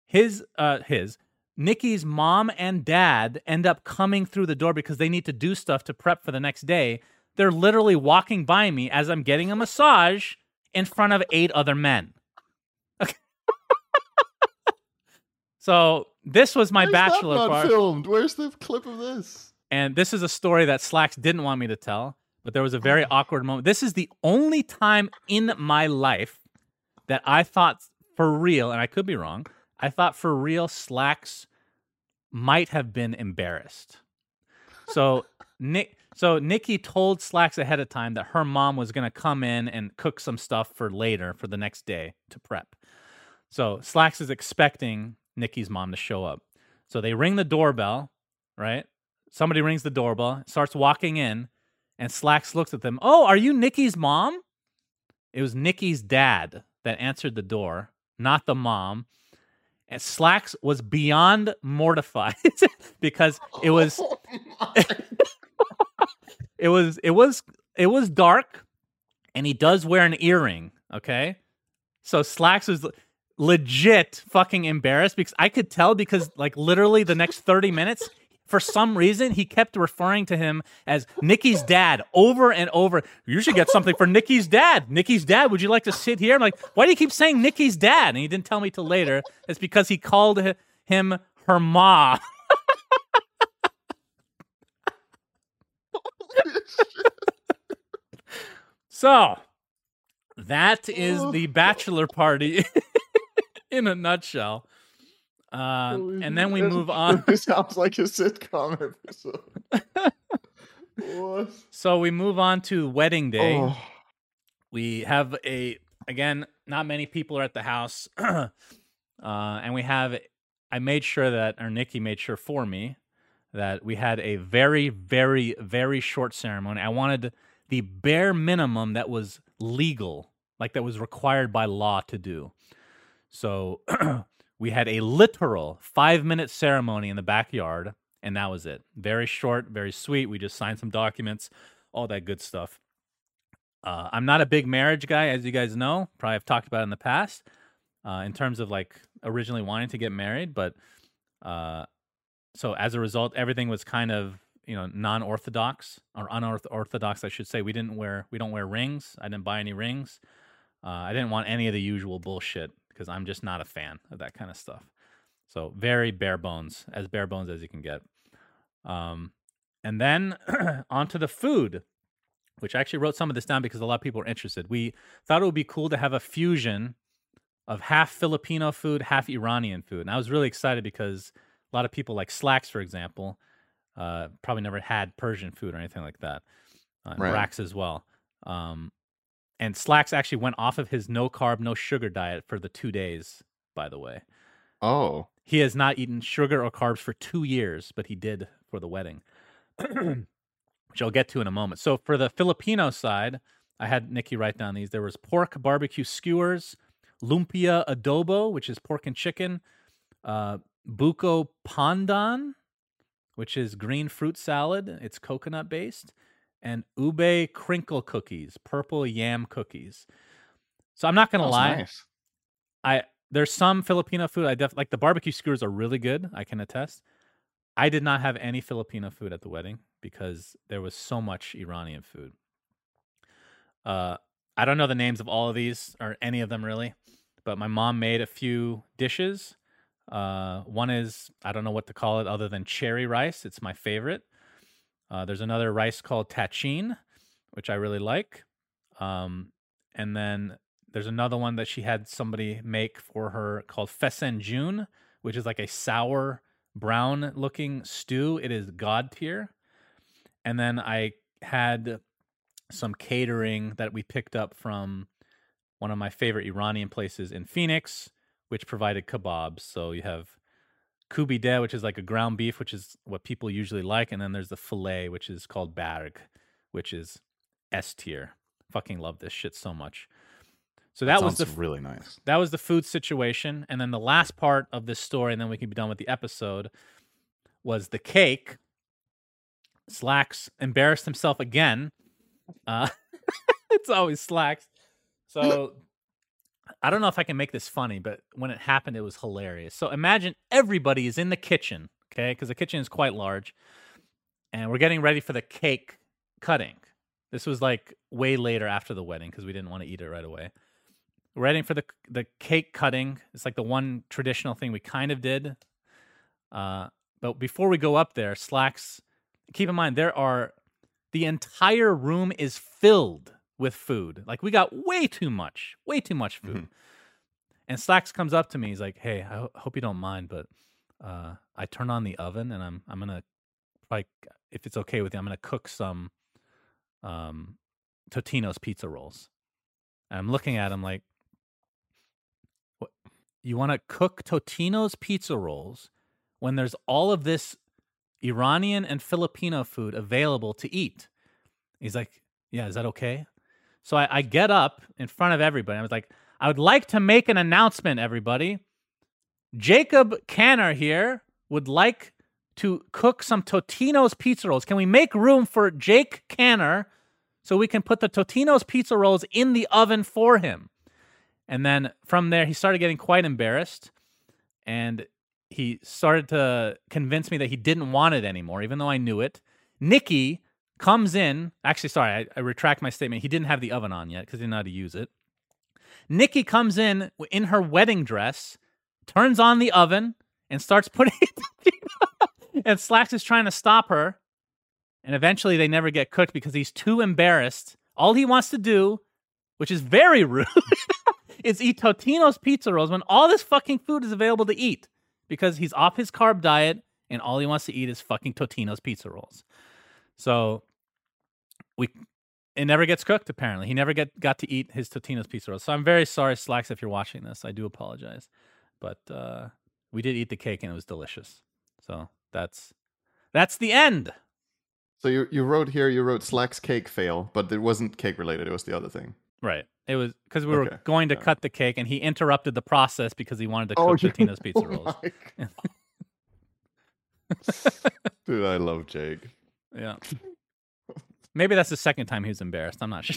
his, uh, his, Nikki's mom and dad end up coming through the door because they need to do stuff to prep for the next day. They're literally walking by me as I'm getting a massage in front of eight other men. Okay. *laughs* so this was my that bachelor not party. filmed. Where's the clip of this? And this is a story that Slacks didn't want me to tell, but there was a very awkward moment. This is the only time in my life that I thought for real, and I could be wrong, I thought for real Slacks might have been embarrassed. So Nick so Nikki told Slacks ahead of time that her mom was gonna come in and cook some stuff for later for the next day to prep. So Slacks is expecting Nikki's mom to show up. So they ring the doorbell, right? Somebody rings the doorbell, starts walking in, and Slacks looks at them. Oh, are you Nikki's mom? It was Nikki's dad that answered the door, not the mom. And Slacks was beyond mortified *laughs* because it oh was Oh *laughs* it was it was it was dark and he does wear an earring okay so slacks was legit fucking embarrassed because i could tell because like literally the next 30 minutes for some reason he kept referring to him as nikki's dad over and over. You should get something for nikki's dad. Nikki's dad would you like to sit here? I'm like why do you keep saying nikki's dad? And he didn't tell me till later. It's because he called hi- him her ma. *laughs* So that is oh. the bachelor party *laughs* in a nutshell. Uh, and then we move *laughs* on. This sounds like a sitcom episode. *laughs* So we move on to wedding day. Oh. We have a again. Not many people are at the house, *clears throat* uh, and we have. I made sure that, or Nikki made sure for me, that we had a very, very, very short ceremony. I wanted the bare minimum that was legal, like that was required by law to do. So *clears throat* we had a literal five minute ceremony in the backyard, and that was it. Very short, very sweet. We just signed some documents, all that good stuff. Uh, I'm not a big marriage guy, as you guys know. Probably I've talked about in the past, uh, in terms of like originally wanting to get married, but uh, so as a result, everything was kind of you know non-orthodox or unorthodox, I should say. We didn't wear we don't wear rings. I didn't buy any rings. Uh, I didn't want any of the usual bullshit because I'm just not a fan of that kind of stuff. So very bare bones, as bare bones as you can get. Um, and then *clears throat* onto the food, which I actually wrote some of this down because a lot of people are interested. We thought it would be cool to have a fusion of half Filipino food, half Iranian food. And I was really excited because a lot of people, like Slacks, for example, uh, probably never had Persian food or anything like that. Uh, Right. Brax as well. Um, and Slacks actually went off of his no carb, no sugar diet for the two days, by the way. Oh. He has not eaten sugar or carbs for two years, but he did for the wedding, *clears throat* which I'll get to in a moment. So for the Filipino side, I had Nikki write down these. There was pork barbecue skewers, lumpia adobo, which is pork and chicken, uh, buko pandan, which is green fruit salad. It's coconut based, and ube crinkle cookies, purple yam cookies. So I'm not gonna lie. nice. I there's some Filipino food I def like the barbecue skewers are really good. I can attest. I did not have any Filipino food at the wedding because there was so much Iranian food. Uh, I don't know the names of all of these or any of them really, but my mom made a few dishes. Uh, one is I don't know what to call it other than cherry rice. It's my favorite. Uh, there's another rice called tachin, which I really like. Um, and then there's another one that she had somebody make for her called Fesenjun, which is like a sour brown looking stew. It is god tier. And then I had some catering that we picked up from one of my favorite Iranian places in Phoenix, which provided kebabs. So you have koobideh, which is like a ground beef, which is what people usually like, and then there's the fillet, which is called berg, which is S tier. Fucking love this shit so much. So that, was the really nice. that was the food situation, and then the last part of this story, and then we can be done with the episode, was the cake. Slacks embarrassed himself again. Uh, *laughs* it's always Slacks. So I don't know if I can make this funny, but when it happened, it was hilarious. So imagine everybody is in the kitchen, okay? Because the kitchen is quite large, and we're getting ready for the cake cutting. This was like way later after the wedding because we didn't want to eat it right away. We're ready for the the cake cutting. It's like the one traditional thing we kind of did. Uh, but before we go up there, Slacks, keep in mind there are the entire room is filled with food. Like we got way too much, way too much food. Mhm. And Slacks comes up to me. He's like, "Hey, I ho- hope you don't mind, but uh, I turn on the oven and I'm I'm gonna like if it's okay with you, I'm gonna cook some um, Totino's pizza rolls." And I'm looking at him like, "What? You want to cook Totino's pizza rolls when there's all of this Iranian and Filipino food available to eat?" He's like, "Yeah, is that okay?" So I, I get up in front of everybody. I was like, I would like to make an announcement, everybody. Jacob Kanner here would like to cook some Totino's pizza rolls. Can we make room for Jake Kanner so we can put the Totino's pizza rolls in the oven for him? And then from there, he started getting quite embarrassed and he started to convince me that he didn't want it anymore, even though I knew it. Nikki comes in. Actually, sorry, I, I retract my statement. He didn't have the oven on yet because he didn't know how to use it. Nikki comes in in her wedding dress, turns on the oven, and starts putting *laughs* and Slacks is trying to stop her. And eventually they never get cooked because he's too embarrassed. All he wants to do, which is very *laughs* rude, is eat Totino's pizza rolls when all this fucking food is available to eat because he's off his carb diet and all he wants to eat is fucking Totino's pizza rolls. So we it never gets cooked apparently. He never get got to eat his Totino's pizza rolls. So I'm very sorry Slacks if you're watching this. I do apologize. But uh we did eat the cake and it was delicious. So that's that's the end. So you you wrote here you wrote Slack's cake fail, but it wasn't cake related. It was the other thing. Right. It was because we were going to Yeah. cut the cake and he interrupted the process because he wanted to cook Totino's *laughs* pizza Oh rolls. *laughs* *laughs* Dude, I love Jake. Yeah. Maybe that's the second time he was embarrassed. I'm not *laughs* sure.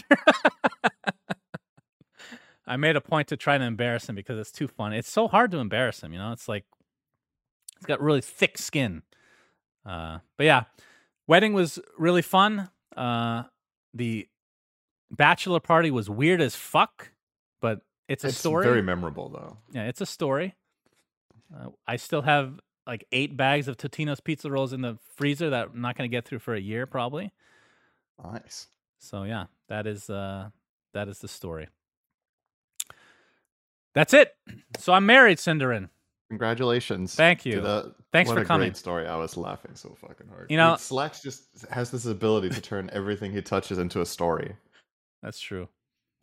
I made a point to try to embarrass him because it's too fun. It's so hard to embarrass him, you know? It's like he's got really thick skin. Uh, but yeah, wedding was really fun. Uh, the bachelor party was weird as fuck, but it's a It's story. very memorable though. Yeah, it's a story. Uh, I still have like eight bags of Totino's pizza rolls in the freezer that I'm not going to get through for a year probably. Nice. So yeah, that is uh that is the story. That's it. So I'm married, Synderen. Congratulations. Thank you. the- Thanks for a coming. Great story. I was laughing so fucking hard. You know- Dude, Slacks just has this ability to turn everything he touches into a story. That's true.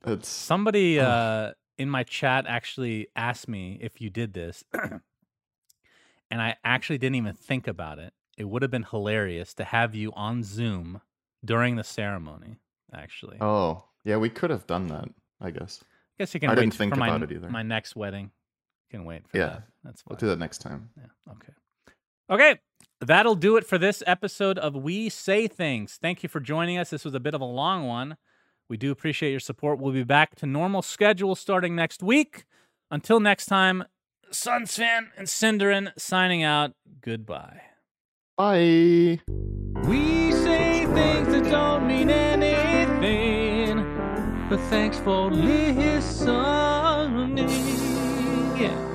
It's Somebody Ugh. *sighs* uh in my chat actually asked me if you did this. *clears throat* and I actually didn't even think about it. It would have been hilarious to have you on Zoom during the ceremony, actually. oh yeah, we could have done that. I guess I guess you can I wait didn't think for my, about it either. my next wedding. You can wait for Yeah. that. That's fine. we'll do that next time. Yeah. Okay. Okay. That'll do it for this episode of We Say Things. Thank you for joining us. This was a bit of a long one. We do appreciate your support. We'll be back to normal schedule starting next week. Until next time, Sunsfan and Synderen signing out. Goodbye. Bye. We say things that don't mean anything, but thanks for listening. Yeah.